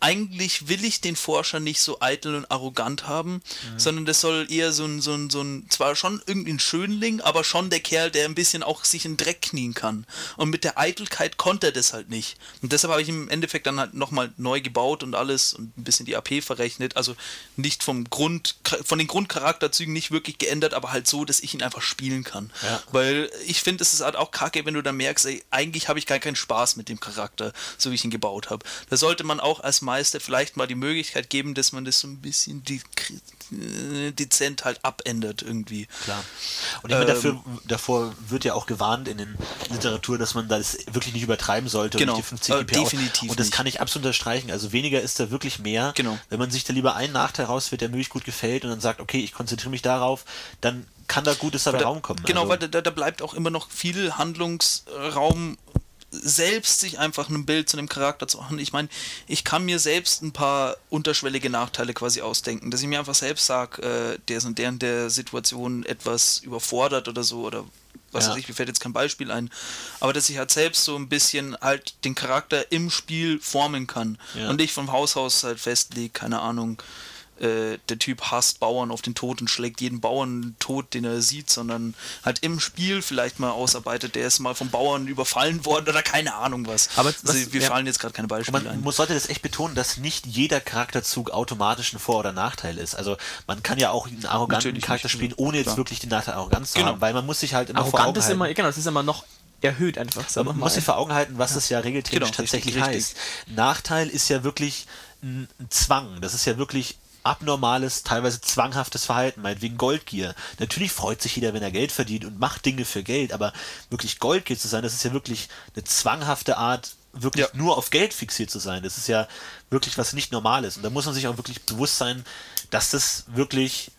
eigentlich will ich den Forscher nicht so eitel und arrogant haben, sondern das soll eher so ein, so ein, so ein, zwar schon irgendwie ein Schönling, aber schon der Kerl, der ein bisschen auch sich in Dreck knien kann. Und mit der Eitelkeit konnte er das halt nicht. Und deshalb habe ich im Endeffekt dann halt nochmal neu gebaut und alles und ein bisschen die AP verrechnet. Also nicht vom Grund, von den Grundcharakterzügen nicht wirklich geändert, aber halt so, dass ich ihn einfach spielen kann. Ja. Weil ich finde, es ist halt auch kacke, wenn du dann merkst, ey, eigentlich habe ich gar keinen Spaß mit dem Charakter, so wie ich ihn gebaut habe. Da sollte man auch als Meister vielleicht mal die Möglichkeit geben, dass man das so ein bisschen die, dezent halt abändert irgendwie. Klar. Und ich meine, Ähm, dafür, davor wird ja auch gewarnt in den Literatur, dass man das wirklich nicht übertreiben sollte Genau. und die 50 Äh, definitiv Und das nicht. kann ich absolut unterstreichen. Also weniger ist da wirklich mehr. Genau. Wenn man sich da lieber einen Nachteil rausfährt, der mir wirklich gut gefällt und dann sagt, okay, ich konzentriere mich darauf, dann kann da Gutes dabei Da- Raum kommen. Genau, also, weil da, da bleibt auch immer noch viel Handlungsraum, selbst sich einfach ein Bild zu einem Charakter zu machen. Ich meine, ich kann mir selbst ein paar unterschwellige Nachteile quasi ausdenken, dass ich mir einfach selbst sage, äh, der ist in der, in der Situation etwas überfordert oder so oder was Ja. weiß ich, mir fällt jetzt kein Beispiel ein, aber dass ich halt selbst so ein bisschen halt den Charakter im Spiel formen kann Ja. und ich vom Haus aus halt festlege, keine Ahnung, äh, der Typ hasst Bauern auf den Tod und schlägt jeden Bauern tot, den er sieht, sondern halt im Spiel vielleicht mal ausarbeitet, der ist mal vom Bauern überfallen worden oder keine Ahnung was. Aber also, was- wir ja. fallen jetzt gerade keine Beispiele man ein. muss, sollte das echt betonen, dass nicht jeder Charakterzug automatisch ein Vor- oder Nachteil ist. Also man kann ja auch einen arroganten Natürlich Charakter nicht. spielen, ohne jetzt Klar. wirklich den Nachteil Arroganz zu Genau. haben, weil man muss sich halt immer vor Arrogant Augen ist halten. immer, genau, das ist immer noch erhöht einfach. sagen wir Man mal. muss sich vor Augen halten, was das ja regeltechnisch Genau, tatsächlich richtig, heißt. Nachteil ist ja wirklich ein Zwang. Das ist ja wirklich abnormales, teilweise zwanghaftes Verhalten, meinetwegen Goldgier. Natürlich freut sich jeder, wenn er Geld verdient und macht Dinge für Geld, aber wirklich Goldgier zu sein, das ist ja wirklich eine zwanghafte Art, wirklich Ja. nur auf Geld fixiert zu sein. Das ist ja wirklich was nicht Normales. Und da muss man sich auch wirklich bewusst sein, dass das wirklich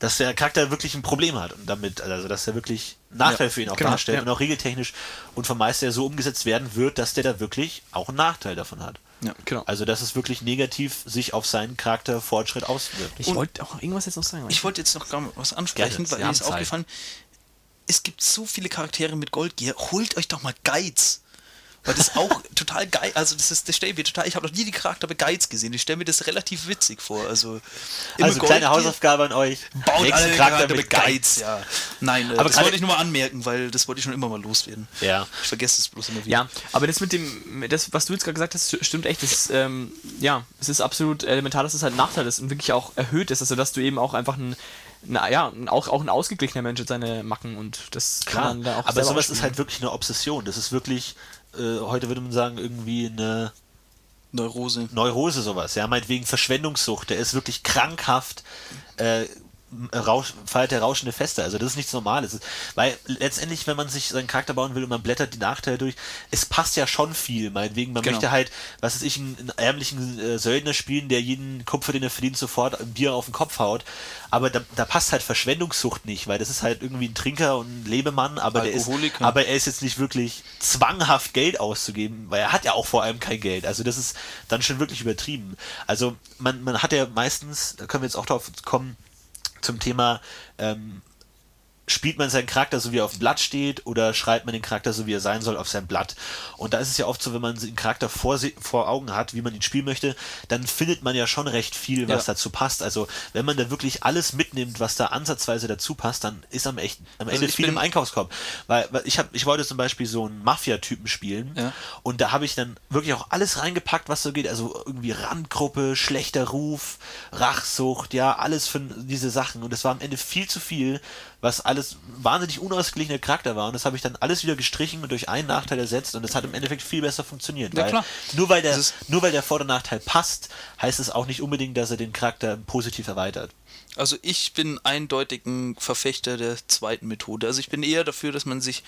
dass der Charakter wirklich ein Problem hat und damit, also dass er wirklich Nachteil Ja, für ihn auch genau, darstellt ja. und auch regeltechnisch und vom Meister so umgesetzt werden wird, dass der da wirklich auch einen Nachteil davon hat. Ja. Genau. Also dass es wirklich negativ sich auf seinen Charakterfortschritt auswirkt. Ich wollte auch irgendwas jetzt noch sagen. Ich wollte jetzt noch was ansprechen, Gerne, weil mir ist Zeit. aufgefallen, es gibt so viele Charaktere mit Goldgier, holt euch doch mal Geiz. Weil das auch total geil, also das ist, das stelle ich mir total, ich habe noch nie die Charakter Geiz gesehen, ich stelle mir das relativ witzig vor, also Also kleine Goldgier, Hausaufgabe an euch. baut alle Charakter mit Geiz, ja. Nein, äh, Aber das wollte ich nur mal anmerken, weil das wollte ich schon immer mal loswerden. Ja. Ich vergesse es bloß immer wieder. Ja, aber das mit dem, mit das, was du jetzt gerade gesagt hast, stimmt echt. Das, ähm, ja, es ist absolut elementar, dass es halt ein Nachteil ist und wirklich auch erhöht ist. Also, dass du eben auch einfach ein, na, ja, ein- auch, auch ein ausgeglichener Mensch hat seine Macken und das kann Klar, man da auch aber sowas ist halt wirklich eine Obsession. Das ist wirklich, äh, heute würde man sagen, irgendwie eine Neurose. Neurose sowas, ja, meinetwegen Verschwendungssucht, der ist wirklich krankhaft, äh, Rausch, feiert der rauschende Feste, also das ist nichts Normales. Weil letztendlich, wenn man sich seinen Charakter bauen will und man blättert die Nachteile durch, es passt ja schon viel, meinetwegen, man Genau. möchte halt, was weiß ich, einen, einen ärmlichen äh, Söldner spielen, der jeden Kupfer, den er verdient, sofort ein Bier auf den Kopf haut, aber da, da passt halt Verschwendungssucht nicht, weil das ist halt irgendwie ein Trinker und ein Lebemann, aber der ist, aber er ist jetzt nicht wirklich zwanghaft Geld auszugeben, weil er hat ja auch vor allem kein Geld. Also das ist dann schon wirklich übertrieben. Also man, man hat ja meistens, da können wir jetzt auch drauf kommen, zum Thema, ähm, spielt man seinen Charakter so wie er auf dem Blatt steht oder schreibt man den Charakter so wie er sein soll auf sein Blatt. Und da ist es ja oft so, wenn man den Charakter vor, vor Augen hat, wie man ihn spielen möchte, dann findet man ja schon recht viel, was Ja. dazu passt. Also wenn man da wirklich alles mitnimmt, was da ansatzweise dazu passt, dann ist am, echt, am Also Ende viel im Einkaufskorb. Weil, weil ich, hab, ich wollte zum Beispiel so einen Mafia-Typen spielen Ja. und da habe ich dann wirklich auch alles reingepackt, was so geht. Also irgendwie Randgruppe, schlechter Ruf, Rachsucht, ja, alles für diese Sachen. Und es war am Ende viel zu viel, was alles wahnsinnig unausgeglichener Charakter war. Und das habe ich dann alles wieder gestrichen und durch einen Nachteil ersetzt. Und es hat im Endeffekt viel besser funktioniert. Ja, weil. Nur, weil der, Das nur weil der Vor- und Nachteil passt, heißt es auch nicht unbedingt, dass er den Charakter positiv erweitert. Also ich bin eindeutig ein Verfechter der zweiten Methode. Also ich bin eher dafür, dass man sich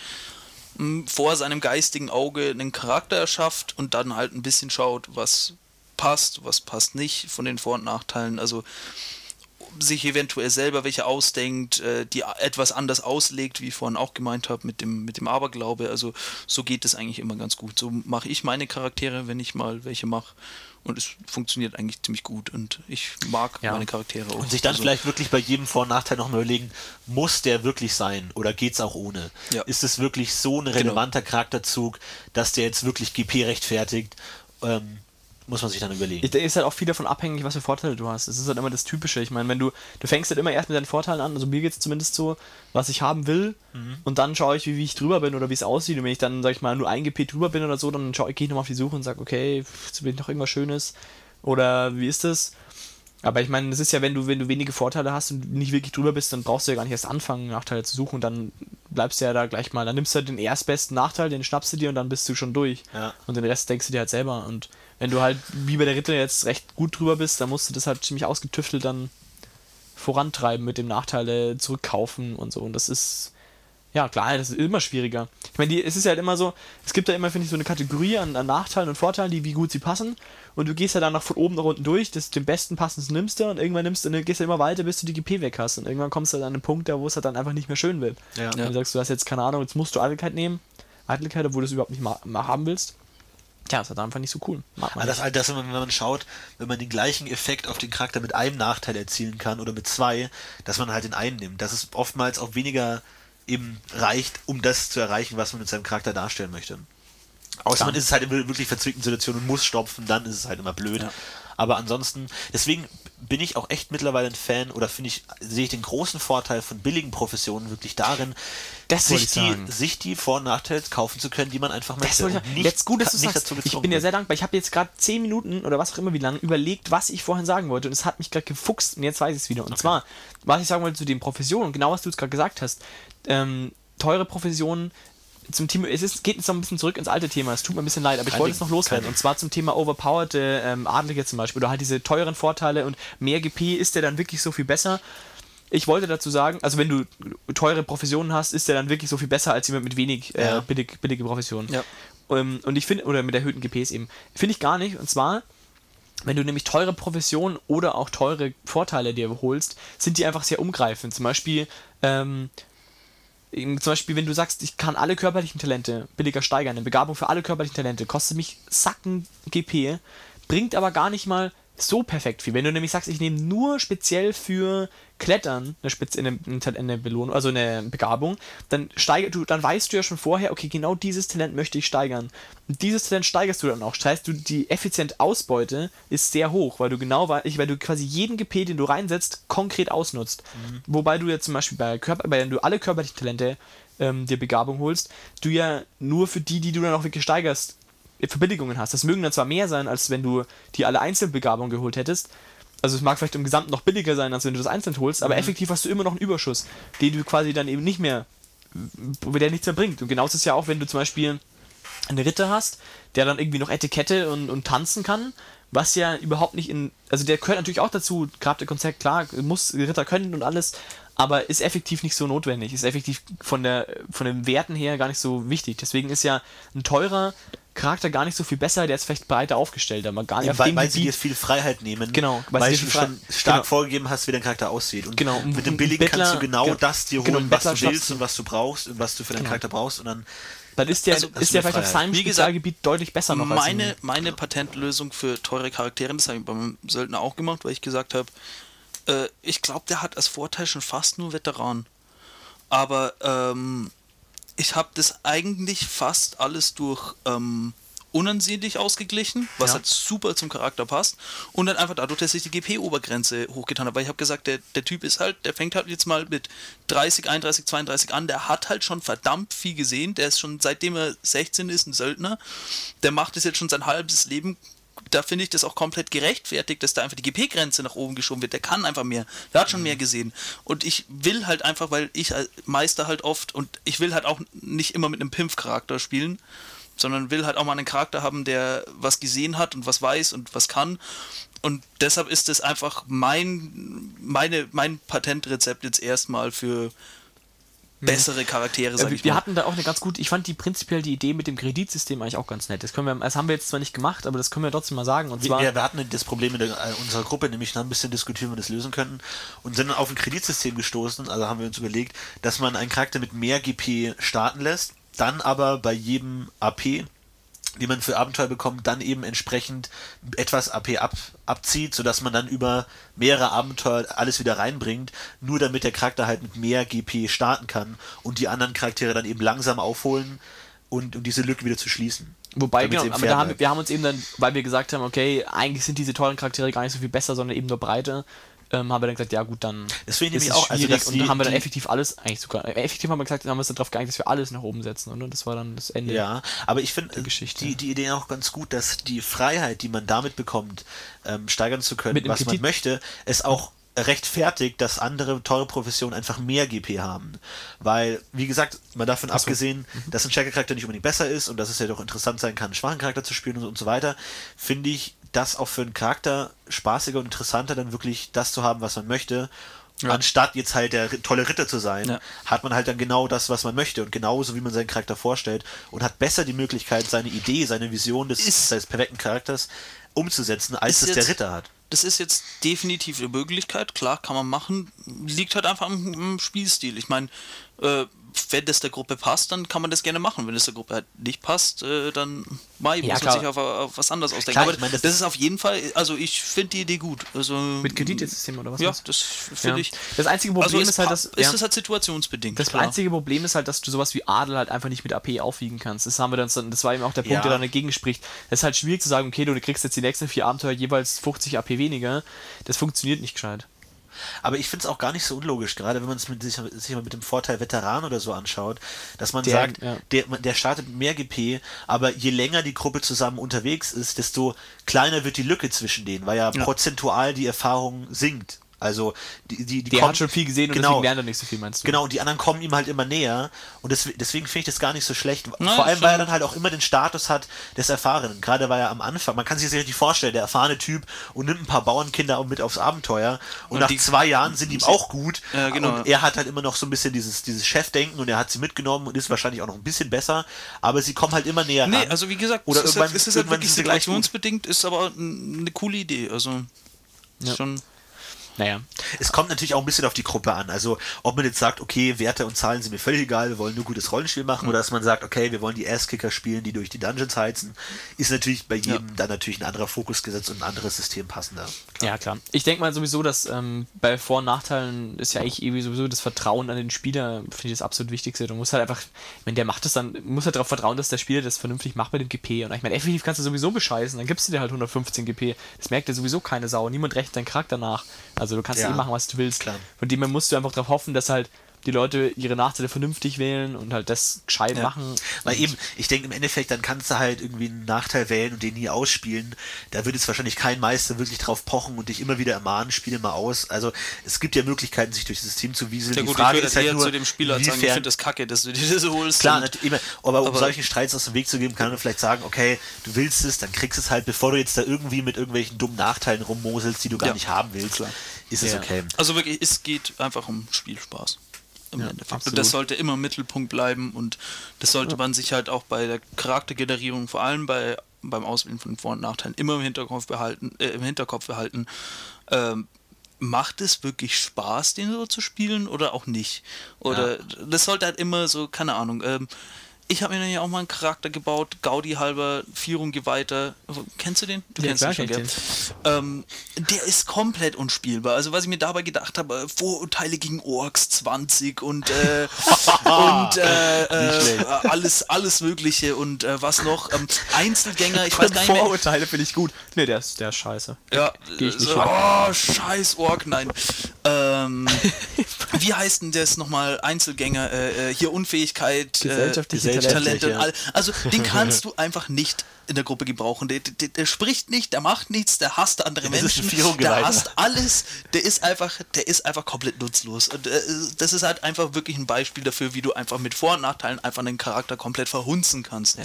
mh, vor seinem geistigen Auge einen Charakter erschafft und dann halt ein bisschen schaut, was passt, was passt nicht von den Vor- und Nachteilen. Also sich eventuell selber welche ausdenkt, äh, die etwas anders auslegt, wie ich vorhin auch gemeint habe, mit dem, mit dem Aberglaube. Also so geht es eigentlich immer ganz gut. So mache ich meine Charaktere, wenn ich mal welche mache. Und es funktioniert eigentlich ziemlich gut. Und ich mag Ja. meine Charaktere auch. Und sich dann Also- vielleicht wirklich bei jedem Vor- und Nachteil nochmal überlegen, muss der wirklich sein oder geht's auch ohne? Ja. Ist es wirklich so ein relevanter Charakterzug, dass der jetzt wirklich GP rechtfertigt? Ähm, muss man sich dann überlegen. Ich, ist halt auch viel davon abhängig, was für Vorteile du hast. Das ist halt immer das Typische. Ich meine, wenn du, du fängst halt immer erst mit deinen Vorteilen an, also mir geht es zumindest so, was ich haben will, Mhm. und dann schaue ich, wie, wie ich drüber bin oder wie es aussieht. Und wenn ich dann, sag ich mal, nur ein GP drüber bin oder so, dann schaue ich, gehe ich nochmal auf die Suche und sage, okay, jetzt ich noch irgendwas Schönes. Oder wie ist das? Aber ich meine, das ist ja, wenn du, wenn du wenige Vorteile hast und nicht wirklich drüber bist, dann brauchst du ja gar nicht erst anfangen, Nachteile zu suchen und dann bleibst du ja da gleich mal. Dann nimmst du halt den erstbesten Nachteil, den schnappst du dir und dann bist du schon durch. Ja. Und den Rest denkst du dir halt selber. Und wenn du halt wie bei der Ritter jetzt recht gut drüber bist, dann musst du das halt ziemlich ausgetüftelt dann vorantreiben mit dem Nachteile zurückkaufen und so. Und das ist, ja klar, das ist immer schwieriger. Ich meine, die, es ist ja halt immer so, es gibt ja immer, finde ich, so eine Kategorie an, an Nachteilen und Vorteilen, die wie gut sie passen. Und du gehst ja dann noch von oben nach unten durch, das den besten passenden nimmst du und irgendwann nimmst du, dann gehst du immer weiter, bis du die GP weg hast. Und irgendwann kommst du dann an einen Punkt, da wo es halt dann einfach nicht mehr schön wird. Ja. Und dann sagst du, du hast jetzt keine Ahnung, jetzt musst du Eitelkeit nehmen. Eitelkeit, obwohl du es überhaupt nicht mal, mal haben willst. Ja, ist halt einfach nicht so cool. Mag man Aber das, das, wenn man, wenn man schaut, wenn man den gleichen Effekt auf den Charakter mit einem Nachteil erzielen kann oder mit zwei, dass man halt den einen nimmt. Dass es oftmals auch weniger eben reicht, um das zu erreichen, was man mit seinem Charakter darstellen möchte. Außer Klar. man ist es halt in wirklich verzwickten Situationen und muss stopfen, dann ist es halt immer blöd. Ja. Aber ansonsten, deswegen bin ich auch echt mittlerweile ein Fan oder finde ich, sehe ich den großen Vorteil von billigen Professionen wirklich darin, Das sich, ich die, sich die Vor- und Nachteile kaufen zu können, die man einfach möchte. Das ich nicht- jetzt gut, dass du nicht sagst. Ich bin ja sehr dankbar. Ich habe jetzt gerade 10 Minuten oder was auch immer wie lange überlegt, was ich vorhin sagen wollte. Und es hat mich gerade gefuchst und jetzt weiß ich es wieder. Und zwar, was ich sagen wollte zu den Professionen, genau was du jetzt gerade gesagt hast. Ähm, teure Professionen zum Thema, es ist, geht jetzt noch ein bisschen zurück ins alte Thema, es tut mir ein bisschen leid, aber ich Kein wollte Ding, es noch loswerden. Und zwar zum Thema overpowered ähm, Adlige zum Beispiel, oder halt diese teuren Vorteile und mehr GP, ist der dann wirklich so viel besser? Ich wollte dazu sagen, also wenn du teure Professionen hast, ist der dann wirklich so viel besser als jemand mit wenig äh, Ja. billig, billige Professionen. Ja. Ähm, und ich finde, oder mit erhöhten GPs eben, finde ich gar nicht. Und zwar, wenn du nämlich teure Professionen oder auch teure Vorteile dir holst, sind die einfach sehr umgreifend. Zum Beispiel, ähm, zum Beispiel, wenn du sagst, ich kann alle körperlichen Talente billiger steigern, eine Begabung für alle körperlichen Talente, kostet mich Sacken GP, bringt aber gar nicht mal so perfekt viel. Wenn du nämlich sagst, ich nehme nur speziell für Klettern eine, Spez eine, eine Belohnung, also eine Begabung, dann steigert du, dann weißt du ja schon vorher, okay, genau dieses Talent möchte ich steigern. Und dieses Talent steigerst du dann auch. Das heißt, du, die effiziente Ausbeute ist sehr hoch, weil du genau wei- weil du quasi jeden GP, den du reinsetzt, konkret ausnutzt. Wobei du ja zum Beispiel bei Körper, bei wenn du alle körperlichen Talente ähm, dir Begabung holst, du ja nur für die, die du dann auch wirklich steigerst, Verbilligungen hast. Das mögen dann zwar mehr sein, als wenn du die alle Einzelbegabungen geholt hättest. Also es mag vielleicht im Gesamten noch billiger sein, als wenn du das einzeln holst, aber effektiv hast du immer noch einen Überschuss, den du quasi dann eben nicht mehr, der nichts mehr bringt. Und genauso ist es ja auch, wenn du zum Beispiel einen Ritter hast, der dann irgendwie noch Etikette und, und tanzen kann, was ja überhaupt nicht in, also der gehört natürlich auch dazu, gerade der Konzept, klar, muss Ritter können und alles, aber ist effektiv nicht so notwendig, ist effektiv von, der, von den Werten her gar nicht so wichtig. Deswegen ist ja ein teurer Charakter gar nicht so viel besser, der ist vielleicht breiter aufgestellt, aber gar nicht Eben, weil, weil sie dir viel Freiheit nehmen, Genau, weil weil, du schon stark genau. vorgegeben hast, wie dein Charakter aussieht. Und Genau, mit dem Billigen Bettler- kannst du genau, genau, das dir holen, genau, was du willst und was du brauchst und was du für deinen Genau. Charakter brauchst. Und dann dann ist der, Also, ist der vielleicht auf Freiheit. seinem Wie gesagt, Spezialgebiet deutlich besser noch als Meine, ein, meine Patentlösung für teure Charaktere, das habe ich beim Söldner auch gemacht, weil ich gesagt habe, äh, ich glaube, der hat als Vorteil schon fast nur Veteran. Aber ähm, ich habe das eigentlich fast alles durch ähm, unansehnlich ausgeglichen, was Ja. halt super zum Charakter passt. Und dann einfach dadurch, dass ich die GP-Obergrenze hochgetan habe. Weil ich habe gesagt, der, der Typ ist halt, der fängt halt jetzt mal mit 30, 31, 32 an. Der hat halt schon verdammt viel gesehen. Der ist schon, seitdem er 16 ist, ein Söldner. Der macht es jetzt schon sein halbes Leben. Da finde ich das auch komplett gerechtfertigt, dass da einfach die GP-Grenze nach oben geschoben wird. Der kann einfach mehr. Der hat schon mehr gesehen. Und ich will halt einfach, weil ich als Meister halt oft und ich will halt auch nicht immer mit einem Pimpf-Charakter spielen, sondern will halt auch mal einen Charakter haben, der was gesehen hat und was weiß und was kann. Und deshalb ist es einfach mein, meine, mein Patentrezept jetzt erstmal für bessere Charaktere, sag Äh, ich wir mal. hatten da auch eine ganz gute, ich fand die prinzipiell die Idee mit dem Kreditsystem eigentlich auch ganz nett. Das können wir, das haben wir jetzt zwar nicht gemacht, aber das können wir trotzdem mal sagen. Und Wir, zwar, wir hatten das Problem in der, äh, unserer Gruppe, nämlich noch ein bisschen diskutieren, wie wir das lösen könnten. Und sind dann auf ein Kreditsystem gestoßen, also haben wir uns überlegt, dass man einen Charakter mit mehr GP starten lässt, dann aber bei jedem AP, die man für Abenteuer bekommt, dann eben entsprechend etwas AP ab, abzieht, sodass man dann über mehrere Abenteuer alles wieder reinbringt, nur damit der Charakter halt mit mehr GP starten kann und die anderen Charaktere dann eben langsam aufholen und um diese Lücke wieder zu schließen. Wobei, genau, aber da haben, wir haben uns eben dann, weil wir gesagt haben, okay, eigentlich sind diese teuren Charaktere gar nicht so viel besser, sondern eben nur breiter, ähm, haben wir dann gesagt, ja gut, dann Das ist es auch, also schwierig dass und die- dann haben wir dann effektiv alles, eigentlich sogar, äh, effektiv haben wir gesagt, haben wir uns dann darauf geeinigt, dass wir alles nach oben setzen, oder? Das war dann das Ende. Ja, aber ich finde die, die Idee auch ganz gut, dass die Freiheit, die man damit bekommt, ähm, steigern zu können, was man möchte, es auch rechtfertigt, dass andere teure Professionen einfach mehr GP haben. Weil, wie gesagt, mal davon so. abgesehen, Mhm. dass ein starker Charakter nicht unbedingt besser ist und dass es ja doch interessant sein kann, einen schwachen Charakter zu spielen und so, und so weiter, finde ich das auch für einen Charakter spaßiger und interessanter, dann wirklich das zu haben, was man möchte. Anstatt jetzt halt der tolle Ritter zu sein, Ja. hat man halt dann genau das, was man möchte und genauso wie man seinen Charakter vorstellt und hat besser die Möglichkeit, seine Idee, seine Vision des, Ist- seines perfekten Charakters umzusetzen, als es der Ritter hat. Das ist jetzt definitiv eine Möglichkeit, klar, kann man machen. Liegt halt einfach am, am Spielstil. Ich meine, äh, wenn das der Gruppe passt, dann kann man das gerne machen. Wenn es der Gruppe halt nicht passt, äh, dann mai, Ja, muss klar. man sich auf, auf was anderes ausdenken. Klar, Aber ich meine, das, das- ist auf jeden Fall, also ich finde die Idee gut. Also, Mit Kreditsystem oder was? Ja, das finde Ja. ich. Das einzige Problem also ist halt, dass. ist ja. es halt situationsbedingt. Das klar. einzige Problem ist halt, dass du sowas wie Adel halt einfach nicht mit AP aufwiegen kannst. Das haben wir dann, das war eben auch der Punkt, Ja. der dann dagegen spricht. Es ist halt schwierig zu sagen, okay, du kriegst jetzt die nächsten vier Abenteuer jeweils 50 AP weniger. Das funktioniert nicht gescheit. Aber ich finde es auch gar nicht so unlogisch, gerade wenn man es sich, sich mal mit dem Vorteil Veteran oder so anschaut, dass man Der- sagt, ja. der, der startet mit mehr GP, aber je länger die Gruppe zusammen unterwegs ist, desto kleiner wird die Lücke zwischen denen, weil ja, prozentual die Erfahrung sinkt. Also die, die, die Der kommen- hat schon viel gesehen und genau, deswegen lernt er nicht so viel, meinst du? Genau, und die anderen kommen ihm halt immer näher und des, deswegen finde ich das gar nicht so schlecht. Na, Vor allem, weil er dann halt auch immer den Status hat des Erfahrenen. Gerade weil er am Anfang, man kann sich das richtig vorstellen, der erfahrene Typ und nimmt ein paar Bauernkinder auch mit aufs Abenteuer und, Und nach die- zwei Jahren sind die ihm auch gut Ja, genau. und er hat halt immer noch so ein bisschen dieses, dieses Chefdenken und er hat sie mitgenommen und ist wahrscheinlich auch noch ein bisschen besser, aber sie kommen halt immer näher Nee, ran. also wie gesagt, Oder es ist, irgendwann- halt, es ist halt irgendwann wirklich situationsbedingt, ist aber eine coole Idee. Also schon. Naja. Es kommt natürlich auch ein bisschen auf die Gruppe an. Also, ob man jetzt sagt, okay, Werte und Zahlen sind mir völlig egal, wir wollen nur gutes Rollenspiel machen, oder dass man sagt, okay, wir wollen die Ass-Kicker spielen, die durch die Dungeons heizen, ist natürlich bei jedem dann natürlich ein anderer Fokus gesetzt und ein anderes System passender. Ja, klar. Ich denke mal sowieso, dass ähm, bei Vor- und Nachteilen ist ja eigentlich irgendwie sowieso das Vertrauen an den Spieler, finde ich das absolut Wichtigste. Du musst halt einfach, wenn der macht das dann, muss halt darauf vertrauen, dass der Spieler das vernünftig macht mit dem GP. Und ich meine, effektiv kannst du sowieso bescheißen, dann gibst du dir halt 115 GP. Das merkt ja sowieso keine Sau. Niemand rechnet deinen Charakter nach. Also du kannst Ja, eh machen, was du willst. klar. Von dem her musst du einfach darauf hoffen, dass halt die Leute ihre Nachteile vernünftig wählen und halt das gescheit Ja. machen. Weil eben, ich denke, im Endeffekt, dann kannst du halt irgendwie einen Nachteil wählen und den nie ausspielen. Da wird jetzt wahrscheinlich kein Meister wirklich drauf pochen und dich immer wieder ermahnen, spiele mal aus. Also, es gibt ja Möglichkeiten, sich durch das System zu wieseln. Ja Die gut, Frage ich würde ist halt eher nur, zu dem Spieler sagen, ich inwiefern- finde das kacke, dass du dir das holst. Klar, immer. Aber um Aber- solchen Streits aus dem Weg zu geben, kann man vielleicht sagen, okay, du willst es, dann kriegst du es halt, bevor du jetzt da irgendwie mit irgendwelchen dummen Nachteilen rummoselst, die du gar Ja. nicht haben willst, ist es Ja. okay. Also wirklich, es geht einfach um Spielspaß. Im Ja, Endeffekt. absolut. Und das sollte immer im Mittelpunkt bleiben und das sollte man sich halt auch bei der Charaktergenerierung, vor allem bei, beim Auswählen von Vor- und Nachteilen, immer im Hinterkopf behalten. Äh, im Hinterkopf behalten. Ähm, macht es wirklich Spaß, den so zu spielen oder auch nicht? Oder das sollte halt immer so, keine Ahnung. Ähm, ich habe mir ja auch mal einen Charakter gebaut, Gaudi halber, Vierung geweihter. Kennst du den? Du Ja, kennst den schon, gell? Ähm, der ist komplett unspielbar. Also was ich mir dabei gedacht habe, äh, Vorurteile gegen Orks 20 und, äh, und äh, äh, alles, alles Mögliche und äh, was noch. Ähm, Einzelgänger, ich weiß gar nicht mehr. Vorurteile finde ich gut. Nee, der ist, der ist scheiße. Ja, Geh ich nicht so, hin. oh, scheiß Ork, nein. Ähm, wie heißt denn das nochmal? Einzelgänger, äh, äh, hier Unfähigkeit, Gesellschaftliche äh, Talente. Ja. all. Also den kannst du einfach nicht in der Gruppe gebrauchen. Der, der, der spricht nicht, der macht nichts, der hasst andere Das Menschen, der hasst alles, der ist einfach, der ist einfach komplett nutzlos. Und, äh, das ist halt einfach wirklich ein Beispiel dafür, wie du einfach mit Vor- und Nachteilen einfach einen Charakter komplett verhunzen kannst.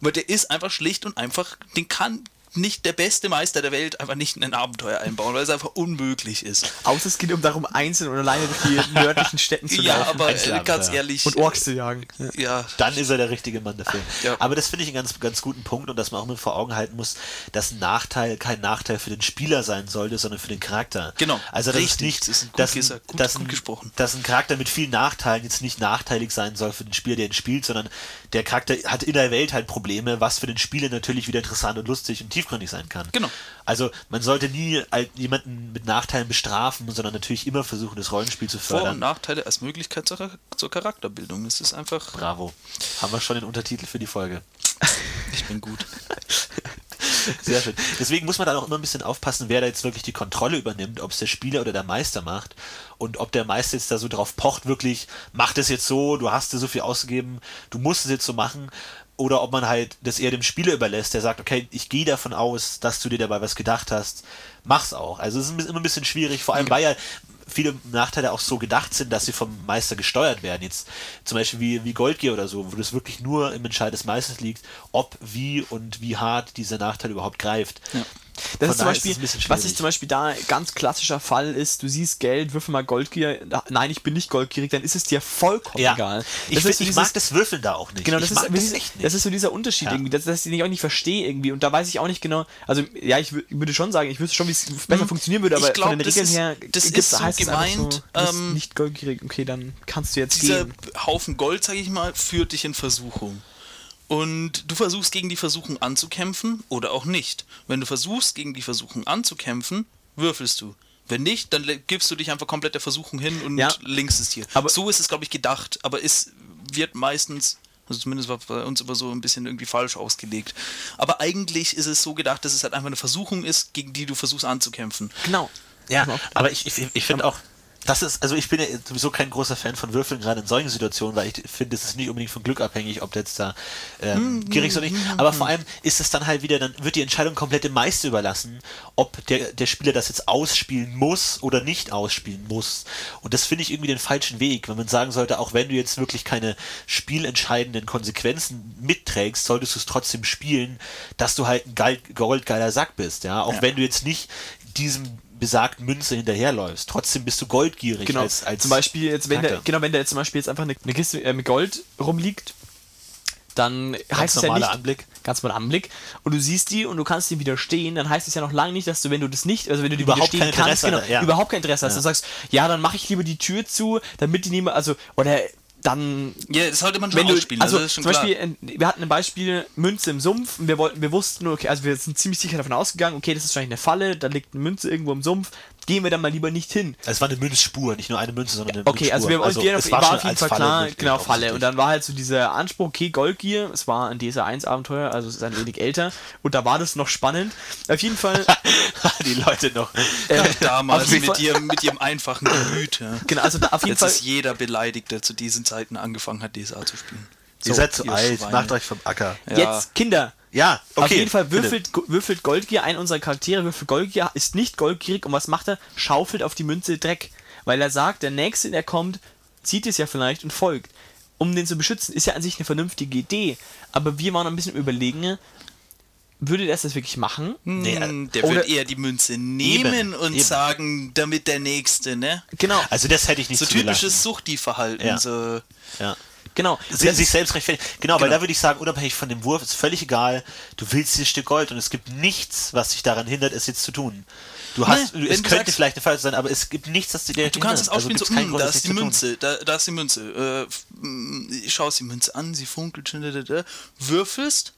Weil der ist einfach schlicht und einfach, den kann nicht der beste Meister der Welt einfach nicht in ein Abenteuer einbauen, weil es einfach unmöglich ist. Außer es geht um darum, einzeln und alleine durch die nördlichen Städten zu Ja, laufen aber äh, Einzelabenteuer. ganz ehrlich. und Orks zu jagen. Ja, Dann ist er der richtige Mann dafür. Ja. Aber das finde ich einen ganz, ganz guten Punkt und dass man auch mit vor Augen halten muss, dass ein Nachteil kein Nachteil für den Spieler sein sollte, sondern für den Charakter. Genau. Also das ist nicht, Das ist gut dass, ein- gesagt. Gut- dass, gut ein, gesprochen. dass ein Charakter mit vielen Nachteilen jetzt nicht nachteilig sein soll für den Spieler, der ihn spielt, sondern der Charakter hat in der Welt halt Probleme, was für den Spieler natürlich wieder interessant und lustig und tiefgründig sein kann. Genau. Also man sollte nie halt jemanden mit Nachteilen bestrafen, sondern natürlich immer versuchen, das Rollenspiel zu Vor- und fördern. Nachteile als Möglichkeit zur, zur Charakterbildung. Es ist einfach. Bravo. Haben wir schon den Untertitel für die Folge. Ich bin gut. Sehr schön. Deswegen muss man da auch immer ein bisschen aufpassen, wer da jetzt wirklich die Kontrolle übernimmt, ob es der Spieler oder der Meister macht und ob der Meister jetzt da so drauf pocht, wirklich, mach das jetzt so, du hast dir so viel ausgegeben, du musst es jetzt so machen. Oder ob man halt das eher dem Spieler überlässt, der sagt, okay, ich gehe davon aus, dass du dir dabei was gedacht hast, mach's auch. Also es ist immer ein bisschen schwierig, vor allem weil ja viele Nachteile auch so gedacht sind, dass sie vom Meister gesteuert werden. Jetzt zum Beispiel wie, wie Goldgear oder so, wo das wirklich nur im Entscheid des Meisters liegt, ob, wie und wie hart dieser Nachteil überhaupt greift. Ja. Das Von ist zum ist Beispiel, es ein bisschen was ich zum Beispiel da ganz klassischer Fall ist, du siehst Geld, würfel mal Goldgier, nein, ich bin nicht goldgierig, dann ist es dir vollkommen Ja, egal. ich, Das find, ist so ich mag das Würfeln da auch nicht. Genau, das ist, das das, echt nicht. das ist so dieser Unterschied Ja. irgendwie, dass, dass ich auch nicht verstehe irgendwie und da weiß ich auch nicht genau, also ja, ich wü- würde schon sagen, ich wüsste schon, wie es besser funktionieren würde, aber glaub, von den das Regeln ist- her das ist so heißt es gemeint, so, du bist ähm, nicht goldgierig, okay, dann kannst du jetzt Dieser gehen. Haufen Gold, sag ich mal, führt dich in Versuchung. Und du versuchst gegen die Versuchung anzukämpfen oder auch nicht. Wenn du versuchst gegen die Versuchung anzukämpfen, würfelst du. Wenn nicht, dann gibst du dich einfach komplett der Versuchung hin und Ja. linkst es dir. Aber- so ist es, glaube ich, gedacht. Aber es wird meistens, also zumindest war bei uns immer so ein bisschen irgendwie falsch ausgelegt. Aber eigentlich ist es so gedacht, dass es halt einfach eine Versuchung ist, gegen die du versuchst anzukämpfen. Genau. Ja, Genau. aber ich, ich, ich finde auch, das ist, also ich bin ja sowieso kein großer Fan von Würfeln, gerade in solchen Situationen, weil ich finde, es ist nicht unbedingt von Glück abhängig, ob der jetzt da ähm, gierig ist oder nicht. Aber vor allem ist es dann halt wieder, dann wird die Entscheidung komplett dem Meister überlassen, ob der, der Spieler das jetzt ausspielen muss oder nicht ausspielen muss. Und das finde ich irgendwie den falschen Weg, wenn man sagen sollte, auch wenn du jetzt wirklich keine spielentscheidenden Konsequenzen mitträgst, solltest du es trotzdem spielen, dass du halt ein geil, goldgeiler Sack bist, ja. Auch Ja. wenn du jetzt nicht diesem besagten Münze hinterherläufst. Trotzdem bist du goldgierig Genau. als, als zum Beispiel jetzt, wenn der, genau, wenn da jetzt zum Beispiel jetzt einfach eine, eine Kiste äh, mit Gold rumliegt, dann heißt es ja nicht, Anblick. ganz normaler Anblick, und du siehst die und du kannst die widerstehen, dann heißt es ja noch lange nicht, dass du, wenn du das nicht, also wenn du die Überhaupt widerstehen kein kannst, Interesse genau, ja. überhaupt kein Interesse hast, du sagst, ja, dann mache ich lieber die Tür zu, damit die niemand, also, oder dann Ja, das sollte man schon wenn du, ausspielen. also das ist schon zum klar. Beispiel, wir hatten ein Beispiel Münze im Sumpf und wir wollten, wir wussten nur, okay, also wir sind ziemlich sicher davon ausgegangen, okay, das ist wahrscheinlich eine Falle, da liegt eine Münze irgendwo im Sumpf, gehen wir dann mal lieber nicht hin. Es war eine Münzspur, nicht nur eine Münze, sondern eine Okay, Münzspur. also wir also, uns es war, war, auf jeden Fall Falle klar, genau, Falle. Und dann war halt so dieser Anspruch, okay, Goldgier, es war ein DSA-1-Abenteuer, also es ist ein wenig älter und da war das noch spannend. Auf jeden Fall, die Leute noch. äh, Damals mit Fall- ihrem, mit ihrem einfachen Gemüt. Ja. genau, also da, auf jeden Jetzt Fall, ist jeder beleidigt, der zu diesen Zeiten angefangen hat, DSA zu spielen. Ihr seid zu ihr alt, Schweine. macht euch vom Acker. Ja. jetzt, Kinder, Ja, okay. Auf jeden Fall würfelt, würfelt Goldgier, ein unserer Charaktere würfelt Goldgier, ist nicht goldgierig und was macht er? Schaufelt auf die Münze Dreck. Weil er sagt, der Nächste, der kommt, sieht es ja vielleicht und folgt. Um den zu beschützen, ist ja an sich eine vernünftige Idee. Aber wir waren ein bisschen überlegen, würde der das wirklich machen? Nee, Hm, der oder- wird eher die Münze nehmen Eben, und eben. sagen, damit der Nächste, ne? Genau, Also das hätte ich nicht So typisches Suchti-Verhalten. Ja. So. Ja. Genau. Sie, sich selbst rechtfertigen. Genau, weil Genau. da würde ich sagen, unabhängig von dem Wurf, ist völlig egal. Du willst dieses Stück Gold und es gibt nichts, was dich daran hindert, es jetzt zu tun. Du hast, Nee, es könnte sagst- vielleicht eine Falsch sein, aber es gibt nichts, das dir Du kannst es ausspielen, also so, hm, Grund, da ist die. Münze, da, da ist die Münze. Äh, mm, schaust die Münze an, sie funkelt, da, würfelst.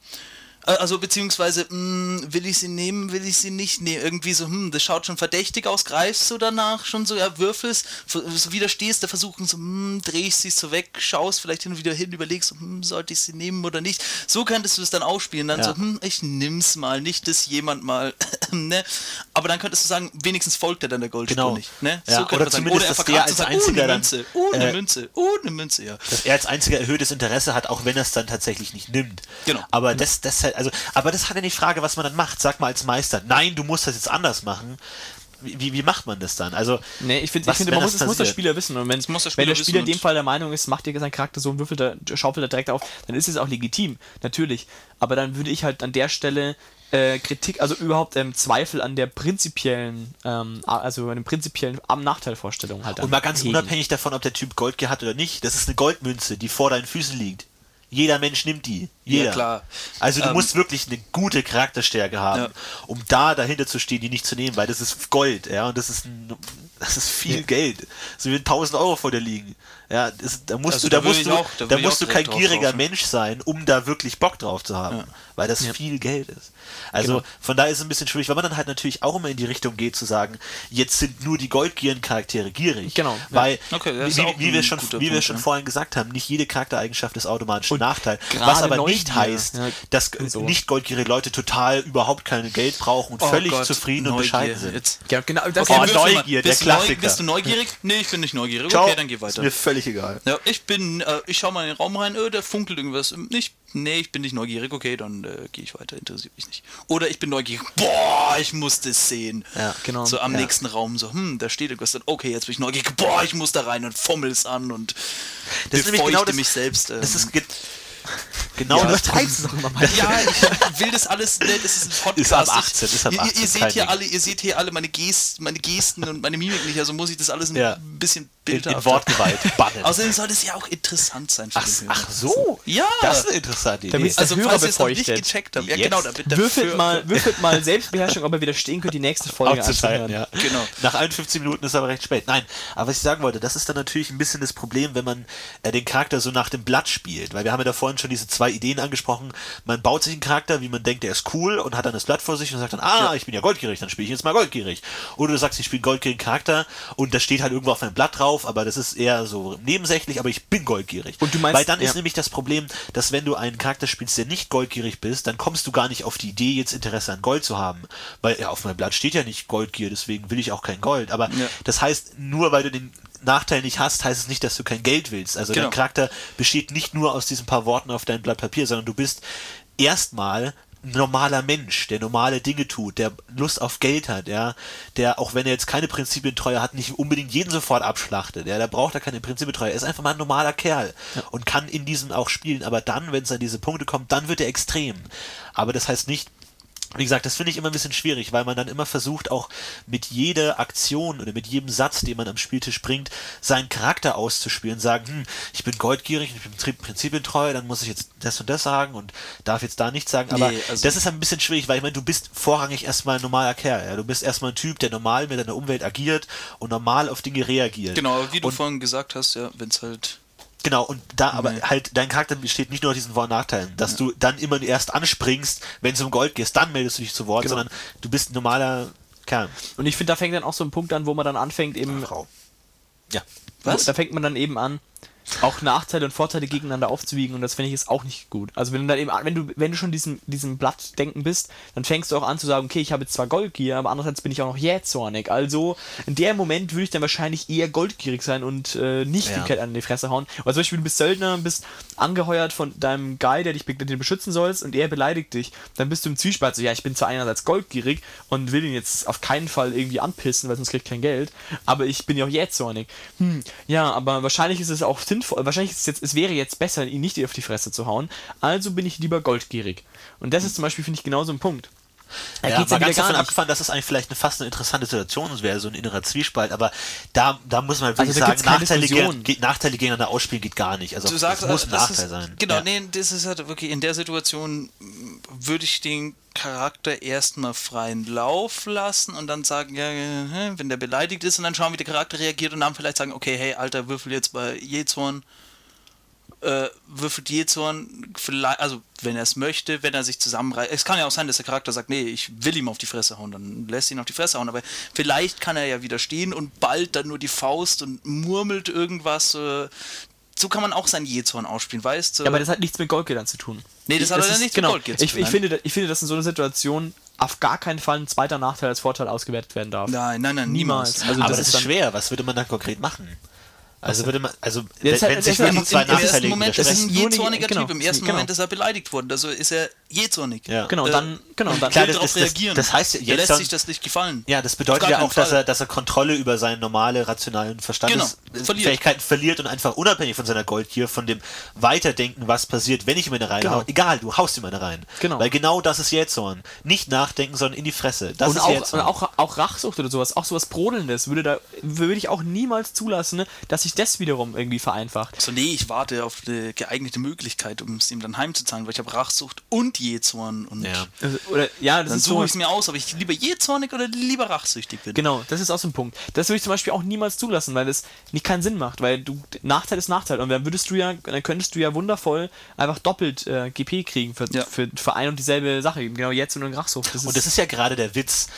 Also beziehungsweise, mh, will ich sie nehmen, will ich sie nicht nehmen? Irgendwie so, hm, das schaut schon verdächtig aus, greifst du danach schon so, ja, würfelst, so widerstehst der Versuchung, so, hm, drehst sie so weg, schaust vielleicht hin und wieder hin, überlegst, so, hm, sollte ich sie nehmen oder nicht? So könntest du es dann ausspielen, dann Ja. so, hm, ich nimm's mal, nicht, dass jemand mal, ne? Aber dann könntest du sagen, wenigstens folgt er dann der Goldspur Genau. nicht, ne? Ja, könnte oder man zumindest, er dass der verkratzt als sagt, einziger uh, eine dann, Münze, uh, eine äh, Münze, uh, eine Münze, ja. dass er als einziger erhöhtes Interesse hat, auch wenn er es dann tatsächlich nicht nimmt. Genau. Aber das, das halt, also, aber das hat ja die Frage, was man dann macht. Sag mal als Meister, nein, du musst das jetzt anders machen. Wie, wie, macht man das dann? Also, Nee, ich was, ich finde man muss, das muss der? Spieler wissen. Und wenn, muss der wenn der Spieler Spieler in dem Fall der Meinung ist, macht dir seinen Charakter so und würfelt er, schaufelt er direkt auf, dann ist es auch legitim, natürlich. Aber dann würde ich halt an der Stelle äh, Kritik, also überhaupt ähm, Zweifel an der prinzipiellen, ähm, also an den prinzipiellen Am- Nachteilvorstellungen halt. Und mal ganz hegen. unabhängig davon, ob der Typ Gold gehabt oder nicht, das ist eine Goldmünze, die vor deinen Füßen liegt. Jeder Mensch nimmt die. Jeder. Ja, klar. Also du Ähm, musst wirklich eine gute Charakterstärke haben, Ja. um da dahinter zu stehen, die nicht zu nehmen, weil das ist Gold, ja, und das ist ein, das ist viel Geld. So wie 1000 Euro vor dir liegen. Ja, das, da musst Also du, da da musst du, auch- da da musst du kein gieriger. Mensch sein, um da wirklich Bock drauf zu haben, Ja. weil das Ja. viel Geld ist. Also Genau. von daher ist es ein bisschen schwierig, weil man dann halt natürlich auch immer in die Richtung geht zu sagen, jetzt sind nur die goldgierigen Charaktere gierig. Genau, ja. Weil, Okay, wie, wie, wir schon, wie wir Punkt, schon ja. vorhin gesagt haben, nicht jede Charaktereigenschaft ist automatisch ein Und Nachteil. Was aber nicht Neugier. heißt, Ja, dass so. nicht goldgierige Leute total überhaupt kein Geld brauchen und Oh völlig Gott, zufrieden und Neugier. bescheiden sind. Jetzt. Ja, genau. Das Oh. Neugier, der Klassiker. Bist du neugierig? Nee, ich bin nicht neugierig. Ciao. Okay, dann geh weiter. Ist mir völlig egal. Ja, ich bin, äh, ich schau mal in den Raum rein, äh, da funkelt irgendwas. Nicht, nee, ich bin nicht neugierig, okay, dann äh, gehe ich weiter, interessiert mich nicht. Oder ich bin neugierig, boah, ich muss das sehen. Ja, genau. So am Ja. nächsten Raum, so, hm, da steht irgendwas, dann, okay, jetzt bin ich neugierig, boah, ich muss da rein und fummel's an und Das befeuchte genau das, mich selbst. Ähm, das ist ge genau ja, das du doch immer mal. ja, ich will das alles nicht, es ist ein Podcast. Ist ab Ich- 18, ist ab ihr, 18, ihr, seht kein hier Ding. alle, ihr seht hier alle meine, Gest, meine Gesten und meine Mimik nicht, also muss ich das alles ein Ja. bisschen in, in bildhafter. Wortgewalt bannen. Außerdem soll das ja auch interessant sein für ach, den Hörer. ach so, Ja. das ist eine interessante Idee. Damit- Also falls Hörer ihr es noch nicht gecheckt habt, ja Jetzt? genau, damit Würfelt mal, würfelt mal Selbstbeherrschung, ob er widerstehen könnte, die nächste Folge anzuhören. ja. Genau. Nach 51 Minuten ist aber recht spät. Nein, aber was ich sagen wollte, das ist dann natürlich ein bisschen das Problem, wenn man äh, den Charakter so nach dem Blatt spielt. Weil wir haben ja da vorhin schon diese zwei Ideen angesprochen. Man baut sich einen Charakter, wie man denkt, der ist cool und hat dann das Blatt vor sich und sagt dann, ah, ich bin ja goldgierig, dann spiele ich jetzt mal goldgierig. Oder du sagst, ich spiele goldgierigen Charakter und das steht halt irgendwo auf meinem Blatt drauf, aber das ist eher so nebensächlich, aber ich bin goldgierig. Und du meinst- Weil dann ja. ist nämlich das Problem, dass wenn du einen Charakter spielst, der nicht goldgierig bist, dann kommst du gar nicht auf die Idee, jetzt Interesse an Gold zu haben. Weil ja, auf meinem Blatt steht ja nicht Goldgier, deswegen will ich auch kein Gold. Aber Ja. das heißt, nur weil du den Nachteil nicht hast, heißt es nicht, dass du kein Geld willst. Also Genau. dein Charakter besteht nicht nur aus diesen paar Worten auf deinem Blatt Papier, sondern du bist erstmal ein normaler Mensch, der normale Dinge tut, der Lust auf Geld hat, ja, der, auch wenn er jetzt keine Prinzipientreue hat, nicht unbedingt jeden sofort abschlachtet, ja, der braucht da keine Prinzipientreue, er ist einfach mal ein normaler Kerl und kann in diesem auch spielen, aber dann, wenn es an diese Punkte kommt, dann wird er extrem. Aber das heißt nicht, wie gesagt, das finde ich immer ein bisschen schwierig, weil man dann immer versucht, auch mit jeder Aktion oder mit jedem Satz, den man am Spieltisch bringt, seinen Charakter auszuspielen, sagen, hm, ich bin goldgierig, ich bin prinzipientreu, dann muss ich jetzt das und das sagen und darf jetzt da nichts sagen. Aber Nee, also- das ist ein bisschen schwierig, weil ich meine, du bist vorrangig erstmal ein normaler Kerl. Ja? Du bist erstmal ein Typ, der normal mit deiner Umwelt agiert und normal auf Dinge reagiert. Genau, wie du und vorhin gesagt hast, ja, wenn es halt. Genau, und da aber Nee. halt, dein Charakter besteht nicht nur aus diesen Vor- und Nachteilen, dass du dann immer erst anspringst, wenn es um Gold geht, dann meldest du dich zu Wort, Genau. sondern du bist ein normaler Kerl. Und ich finde, da fängt dann auch so ein Punkt an, wo man dann anfängt, eben. Frau. Ja. Was? Da fängt man dann eben an, auch Nachteile und Vorteile gegeneinander aufzuwiegen und das finde ich ist auch nicht gut. Also wenn du dann eben, wenn du, wenn du schon diesem, diesem Blattdenken bist, dann fängst du auch an zu sagen, okay, ich habe jetzt zwar Goldgier, aber andererseits bin ich auch noch jähzornig. Also in dem Moment würde ich dann wahrscheinlich eher goldgierig sein und äh, nicht Ja. die Kette an die Fresse hauen. Oder zum Beispiel, du bist Söldner, bist angeheuert von deinem Guy, der dich den beschützen sollst und er beleidigt dich. Dann bist du im Zwiespalt so, ja, ich bin zwar einerseits goldgierig und will ihn jetzt auf keinen Fall irgendwie anpissen, weil sonst krieg ich kein Geld, aber ich bin ja auch jähzornig. Hm, ja, aber wahrscheinlich ist es auch sinnvoll, wahrscheinlich ist es jetzt, es wäre jetzt besser, ihn nicht auf die Fresse zu hauen, also bin ich lieber goldgierig. Und das ist zum Beispiel, finde ich, genauso ein Punkt. Da Ja, geht's ja ganz davon nicht. abgefahren, dass es eigentlich vielleicht eine, fast eine interessante Situation wäre, so ein innerer Zwiespalt, aber da, da muss man wirklich Also sagen, Nachteile, ge- Nachteile gegeneinander ausspielen geht gar nicht. Also Du sagst, es muss ein das Nachteil ist, sein. Genau, ja. nee, das ist halt wirklich in der Situation mh, würde ich den Charakter erstmal freien Lauf lassen und dann sagen, ja, wenn der beleidigt ist und dann schauen, wie der Charakter reagiert und dann vielleicht sagen, okay, hey, Alter, würfel jetzt bei Jezorn, äh, würfelt Jezorn, vielleicht, also wenn er es möchte, wenn er sich zusammenreißt. Es kann ja auch sein, dass der Charakter sagt, nee, ich will ihm auf die Fresse hauen, dann lässt ihn auf die Fresse hauen, aber vielleicht kann er ja widerstehen und bald dann nur die Faust und murmelt irgendwas. Äh, so kann man auch sein Jezorn ausspielen, weißt du? Ja, aber das hat nichts mit Goldgier dann zu tun. Nee, das Ich- hat ja nichts mit genau. Goldgier zu ich, tun, ich, nein. finde, ich finde, dass in so einer Situation auf gar keinen Fall ein zweiter Nachteil als Vorteil ausgewertet werden darf. Nein, nein, nein, Niemals. niemals. Also aber das das ist ist dann- schwer. Was würde man dann konkret machen? Also würde man, also wenn, ist halt- wenn sich das ist wirklich zwei Im ersten Nachteile Moment ist er widersprechen. ein jezorniger genau, Typ. Im ersten genau. Moment ist er beleidigt worden. Also ist er jezornig. Ja. Genau, Äh, dann, genau, dann, Klar, das- darauf das- reagieren. das heißt, er jetzt lässt dann- sich das nicht gefallen. Ja, das bedeutet ja auch, dass er, dass er Kontrolle über seine normale rationalen Verstandes Genau, verliert. Fähigkeiten verliert und einfach unabhängig von seiner Goldgier, von dem Weiterdenken, was passiert, wenn ich ihm eine rein Genau. hau. Egal, du haust ihm eine rein. Genau. Weil genau das ist Jähzorn. Nicht nachdenken, sondern in die Fresse. Das und ist auch, und auch, auch Rachsucht oder sowas, auch sowas Brodelndes, würde da würde ich auch niemals zulassen, ne, dass sich das wiederum irgendwie vereinfacht. So, nee, ich warte auf eine geeignete Möglichkeit, um es ihm dann heimzuzahlen, weil ich habe Rachsucht und Jezorn und ja. Also, oder, ja, das dann ist so. suche ich es mir aus, ob ich lieber jezornig oder lieber rachsüchtig bin. Genau, das ist auch so ein Punkt. Das würde ich zum Beispiel auch niemals zulassen, weil das nicht keinen Sinn macht, weil du Nachteil ist Nachteil und dann würdest du ja, dann könntest du ja wundervoll einfach doppelt äh, GP kriegen für, Ja. für, für ein und dieselbe Sache, genau jetzt und Rachsucht. Das Und das ist ja gerade der Witz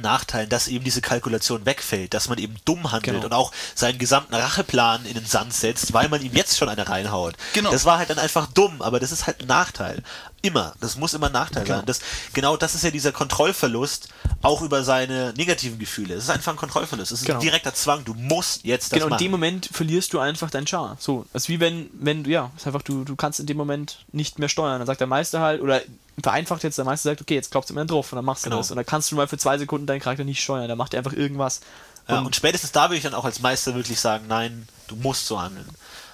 Nachteilen, dass eben diese Kalkulation wegfällt, dass man eben dumm handelt Genau. und auch seinen gesamten Spielplan in den Sand setzt, weil man ihm jetzt schon eine reinhaut. Genau. Das war halt dann einfach dumm, aber das ist halt ein Nachteil. Immer. Das muss immer ein Nachteil Genau. sein. Das, genau das ist ja dieser Kontrollverlust, auch über seine negativen Gefühle. Es ist einfach ein Kontrollverlust. Es ist Genau. ein direkter Zwang. Du musst jetzt das Genau, in machen. dem Moment verlierst du einfach dein Char. So, ist wie wenn, wenn du, ja, ist einfach, du, du kannst in dem Moment nicht mehr steuern. Dann sagt der Meister halt, oder vereinfacht jetzt, der Meister sagt, okay, jetzt klopfst du mir drauf und dann machst du Genau. das. Und dann kannst du mal für zwei Sekunden deinen Charakter nicht steuern. Dann macht er einfach irgendwas. Ja, Und- und spätestens da würde ich dann auch als Meister wirklich sagen, nein, du musst so handeln.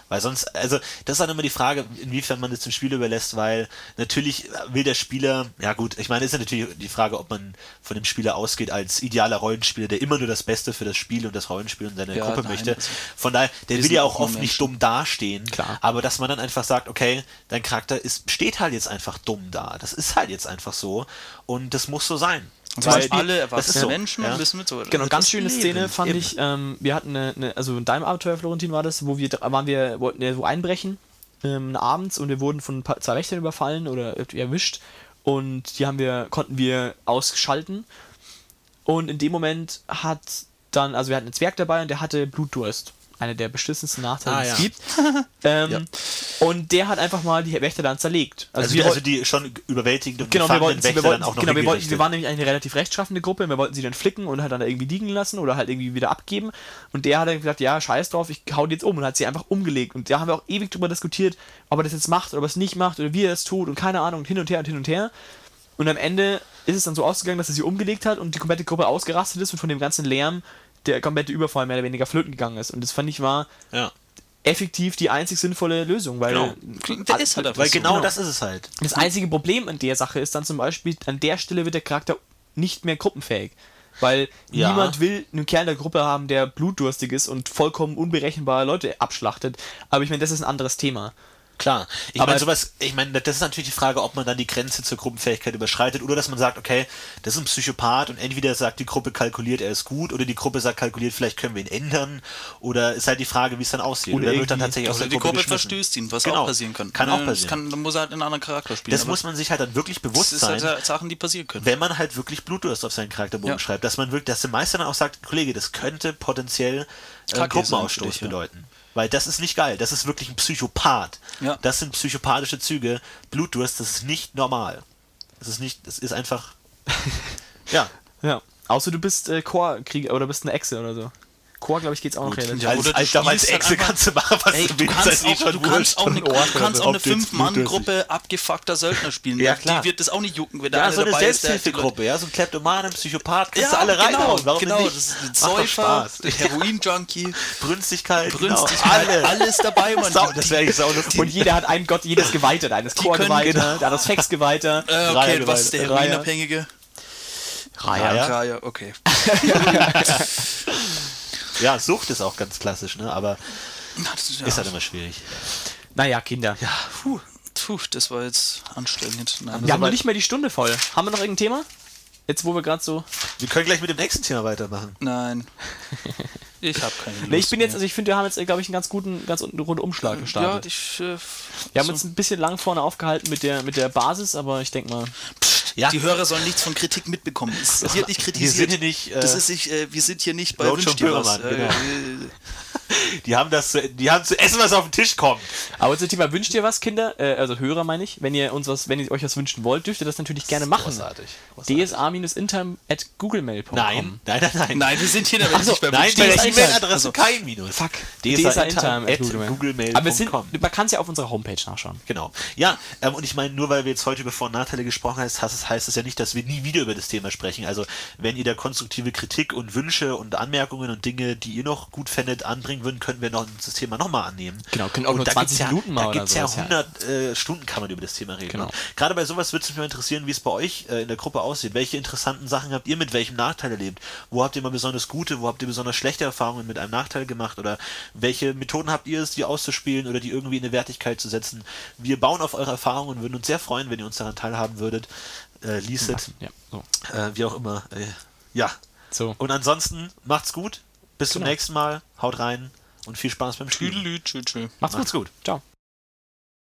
Weil sonst, also das ist dann immer die Frage, inwiefern man das dem Spieler überlässt, weil natürlich will der Spieler, ja gut, ich meine, ist ja natürlich die Frage, ob man von dem Spieler ausgeht als idealer Rollenspieler, der immer nur das Beste für das Spiel und das Rollenspiel und seine Ja, Gruppe nein, möchte. Von daher, der will ja auch oft nicht dumm dastehen, Klar. aber dass man dann einfach sagt, okay, dein Charakter ist, steht halt jetzt einfach dumm da. Das ist halt jetzt einfach so und das muss so sein. Und Weil zwar alle das erwachsene ist so, Menschen ja. müssen mit so. Genau, ganz schöne leben. Szene fand Eben. ich. Ähm, wir hatten eine, eine, also in deinem Abenteuer, Florentin, war das, wo wir waren wir wollten ja so einbrechen ähm, abends und wir wurden von ein paar, zwei Wächtern überfallen oder irgendwie erwischt und die haben wir konnten wir ausschalten und in dem Moment hat dann also wir hatten einen Zwerg dabei und der hatte Blutdurst. Eine der beschissensten Nachteile, Ah, die es ja. gibt. ähm, Ja. Und der hat einfach mal die Wächter dann zerlegt. Also, wir die, also wollten- die schon überwältigend und Genau, wir wollten, sie, wir, Wächter wollten, dann auch noch genau wir, wollten, wir waren nämlich eine relativ rechtschaffende Gruppe, wir wollten sie dann flicken und halt dann irgendwie liegen lassen oder halt irgendwie wieder abgeben. Und der hat dann gesagt, ja, scheiß drauf, ich hau die jetzt um und hat sie einfach umgelegt. Und da haben wir auch ewig drüber diskutiert, ob er das jetzt macht oder ob er es nicht macht oder wie er es tut und keine Ahnung, und hin und her und hin und her. Und am Ende ist es dann so ausgegangen, dass er sie umgelegt hat und die komplette Gruppe ausgerastet ist und von dem ganzen Lärm der komplette Überfall mehr oder weniger flöten gegangen ist. Und das fand ich war ja. effektiv die einzig sinnvolle Lösung, weil Genau. Der ist halt Weil so. genau genau. das ist es halt. das einzige Problem an der Sache ist dann zum Beispiel, an der Stelle wird der Charakter nicht mehr gruppenfähig. Weil Ja. niemand will einen Kerl in der Gruppe haben, der blutdurstig ist und vollkommen unberechenbare Leute abschlachtet. Aber ich meine, das ist ein anderes Thema. Klar. Ich Aber- meine, sowas, ich meine, das ist natürlich die Frage, ob man dann die Grenze zur Gruppenfähigkeit überschreitet oder dass man sagt, okay, das ist ein Psychopath und entweder sagt die Gruppe kalkuliert, er ist gut, oder die Gruppe sagt kalkuliert, vielleicht können wir ihn ändern, oder ist halt die Frage, wie es dann aussieht. Oder Oder, wird dann tatsächlich aus der die Gruppe verstößt ihn, was Genau. auch passieren kann. Kann auch das passieren. Kann, dann muss er halt einen anderen Charakter spielen. Das muss man sich halt dann wirklich bewusst das sein. ist halt Sachen, die passieren können. wenn man halt wirklich Blutdurst auf seinen Charakterbogen Ja. schreibt, dass man wirklich, dass der Meister dann auch sagt, Kollege, das könnte potenziell äh, Gruppenausstoß dich, ja. Weil das ist nicht geil, das ist wirklich ein Psychopath. Ja. Das sind psychopathische Züge. Blutdurst, das ist nicht normal. Das ist nicht, das ist einfach. ja. Ja. Außer du bist äh, Core-Krieger oder bist eine Echse oder so. Core, glaube ich, geht's auch noch relativ. Ja, als, als, glaube, als spielst halt Exe kannst du machen, was Ey, du willst. kannst eh auch, schon du kannst auch eine, du kannst auch eine Fünf-Mann-Gruppe abgefuckter Söldner spielen. Ja, Die- klar. Die wird das auch nicht jucken, wenn Ja, eine so eine dabei ist, der- Selbsthilfegruppe, ja, so ein Kleptoman, ein Psychopath, kannst Ja, du alle genau, reinhauen. Warum genau. nicht? Das ist ein Säufer. Heroin-Junkie, Brünstigkeit, Brünstigkeit, genau, alle. alles dabei, Mann. Sau, das wäre saulustig. Und jeder hat einen Gott, jedes Geweihte. Eines Core-Geweihte, genau. der hat das Fex-Geweihte. Äh, Reihe okay, was ist der Reihe. Heroinabhängige? Raya. Raya, okay. Ja, Sucht ist auch ganz klassisch, ne? aber Na, das ist, ja, ist halt immer schwierig. Naja, Kinder. puh, puh, das war jetzt anstrengend. Nein, Wir haben noch nicht mehr die Stunde voll. Haben wir noch irgendein Thema? Jetzt, wo wir gerade so. Wir können gleich mit dem nächsten Thema weitermachen. Nein. Ich habe keine Lust Nee, ich bin jetzt, mehr. also ich finde, wir haben jetzt, glaube ich, einen ganz guten, ganz unten runden Umschlag Ja, gestartet. ich, äh, wir haben so- uns ein bisschen lang vorne aufgehalten mit der, mit der Basis, aber ich denke mal. Ja. Die Hörer sollen nichts von Kritik mitbekommen. Es wird nicht Wir kritisiert. sind hier nicht, äh, das ist nicht, äh, wir sind hier nicht bei Wünsch dir was. Böhmermann, genau. Die haben das, zu- die haben zu essen, was auf den Tisch kommt. Aber zum Thema wünscht ihr was, Kinder? Äh, also Hörer meine ich. Wenn ihr uns was, wenn ihr euch was wünschen wollt, dürft ihr das natürlich gerne machen. Großartig. Großartig. dsa-intime at googlemail.com. Nein, nein, nein, nein. Nein, wir sind hier nämlich so, nicht bei Nein. DSA E-Mail-Adresse Also, kein Minus. Fuck. dsa-intime at Aber wir googlemail.com. sind, man kann es ja auf unserer Homepage nachschauen. Genau. Ja, ähm, und ich meine, nur weil wir jetzt heute über Vor- und Nachteile gesprochen haben, heißt, es ja nicht, dass wir nie wieder über das Thema sprechen. Also, wenn ihr da konstruktive Kritik und Wünsche und Anmerkungen und Dinge, die ihr noch gut fändet, anbringen würden, können wir noch das Thema nochmal annehmen. Genau, können auch Und nur da 20 gibt's ja, Minuten mal Da gibt es ja sowas, ja. 100 äh, Stunden kann man über das Thema reden. Genau. Und gerade bei sowas würde es mich mal interessieren, wie es bei euch äh, in der Gruppe aussieht. Welche interessanten Sachen habt ihr mit welchem Nachteil erlebt? Wo habt ihr mal besonders gute, wo habt ihr besonders schlechte Erfahrungen mit einem Nachteil gemacht? Oder welche Methoden habt ihr es, die auszuspielen oder die irgendwie in eine Wertigkeit zu setzen? Wir bauen auf eure Erfahrungen und würden uns sehr freuen, wenn ihr uns daran teilhaben würdet. Äh, Lieset, Ja, so. äh, wie auch immer. Äh, ja. So. Und ansonsten macht's gut. Bis zum Genau. nächsten Mal. Haut rein und viel Spaß beim Spielen. Tüdelü, tschü, tschü. Macht's, Macht's gut. Ciao.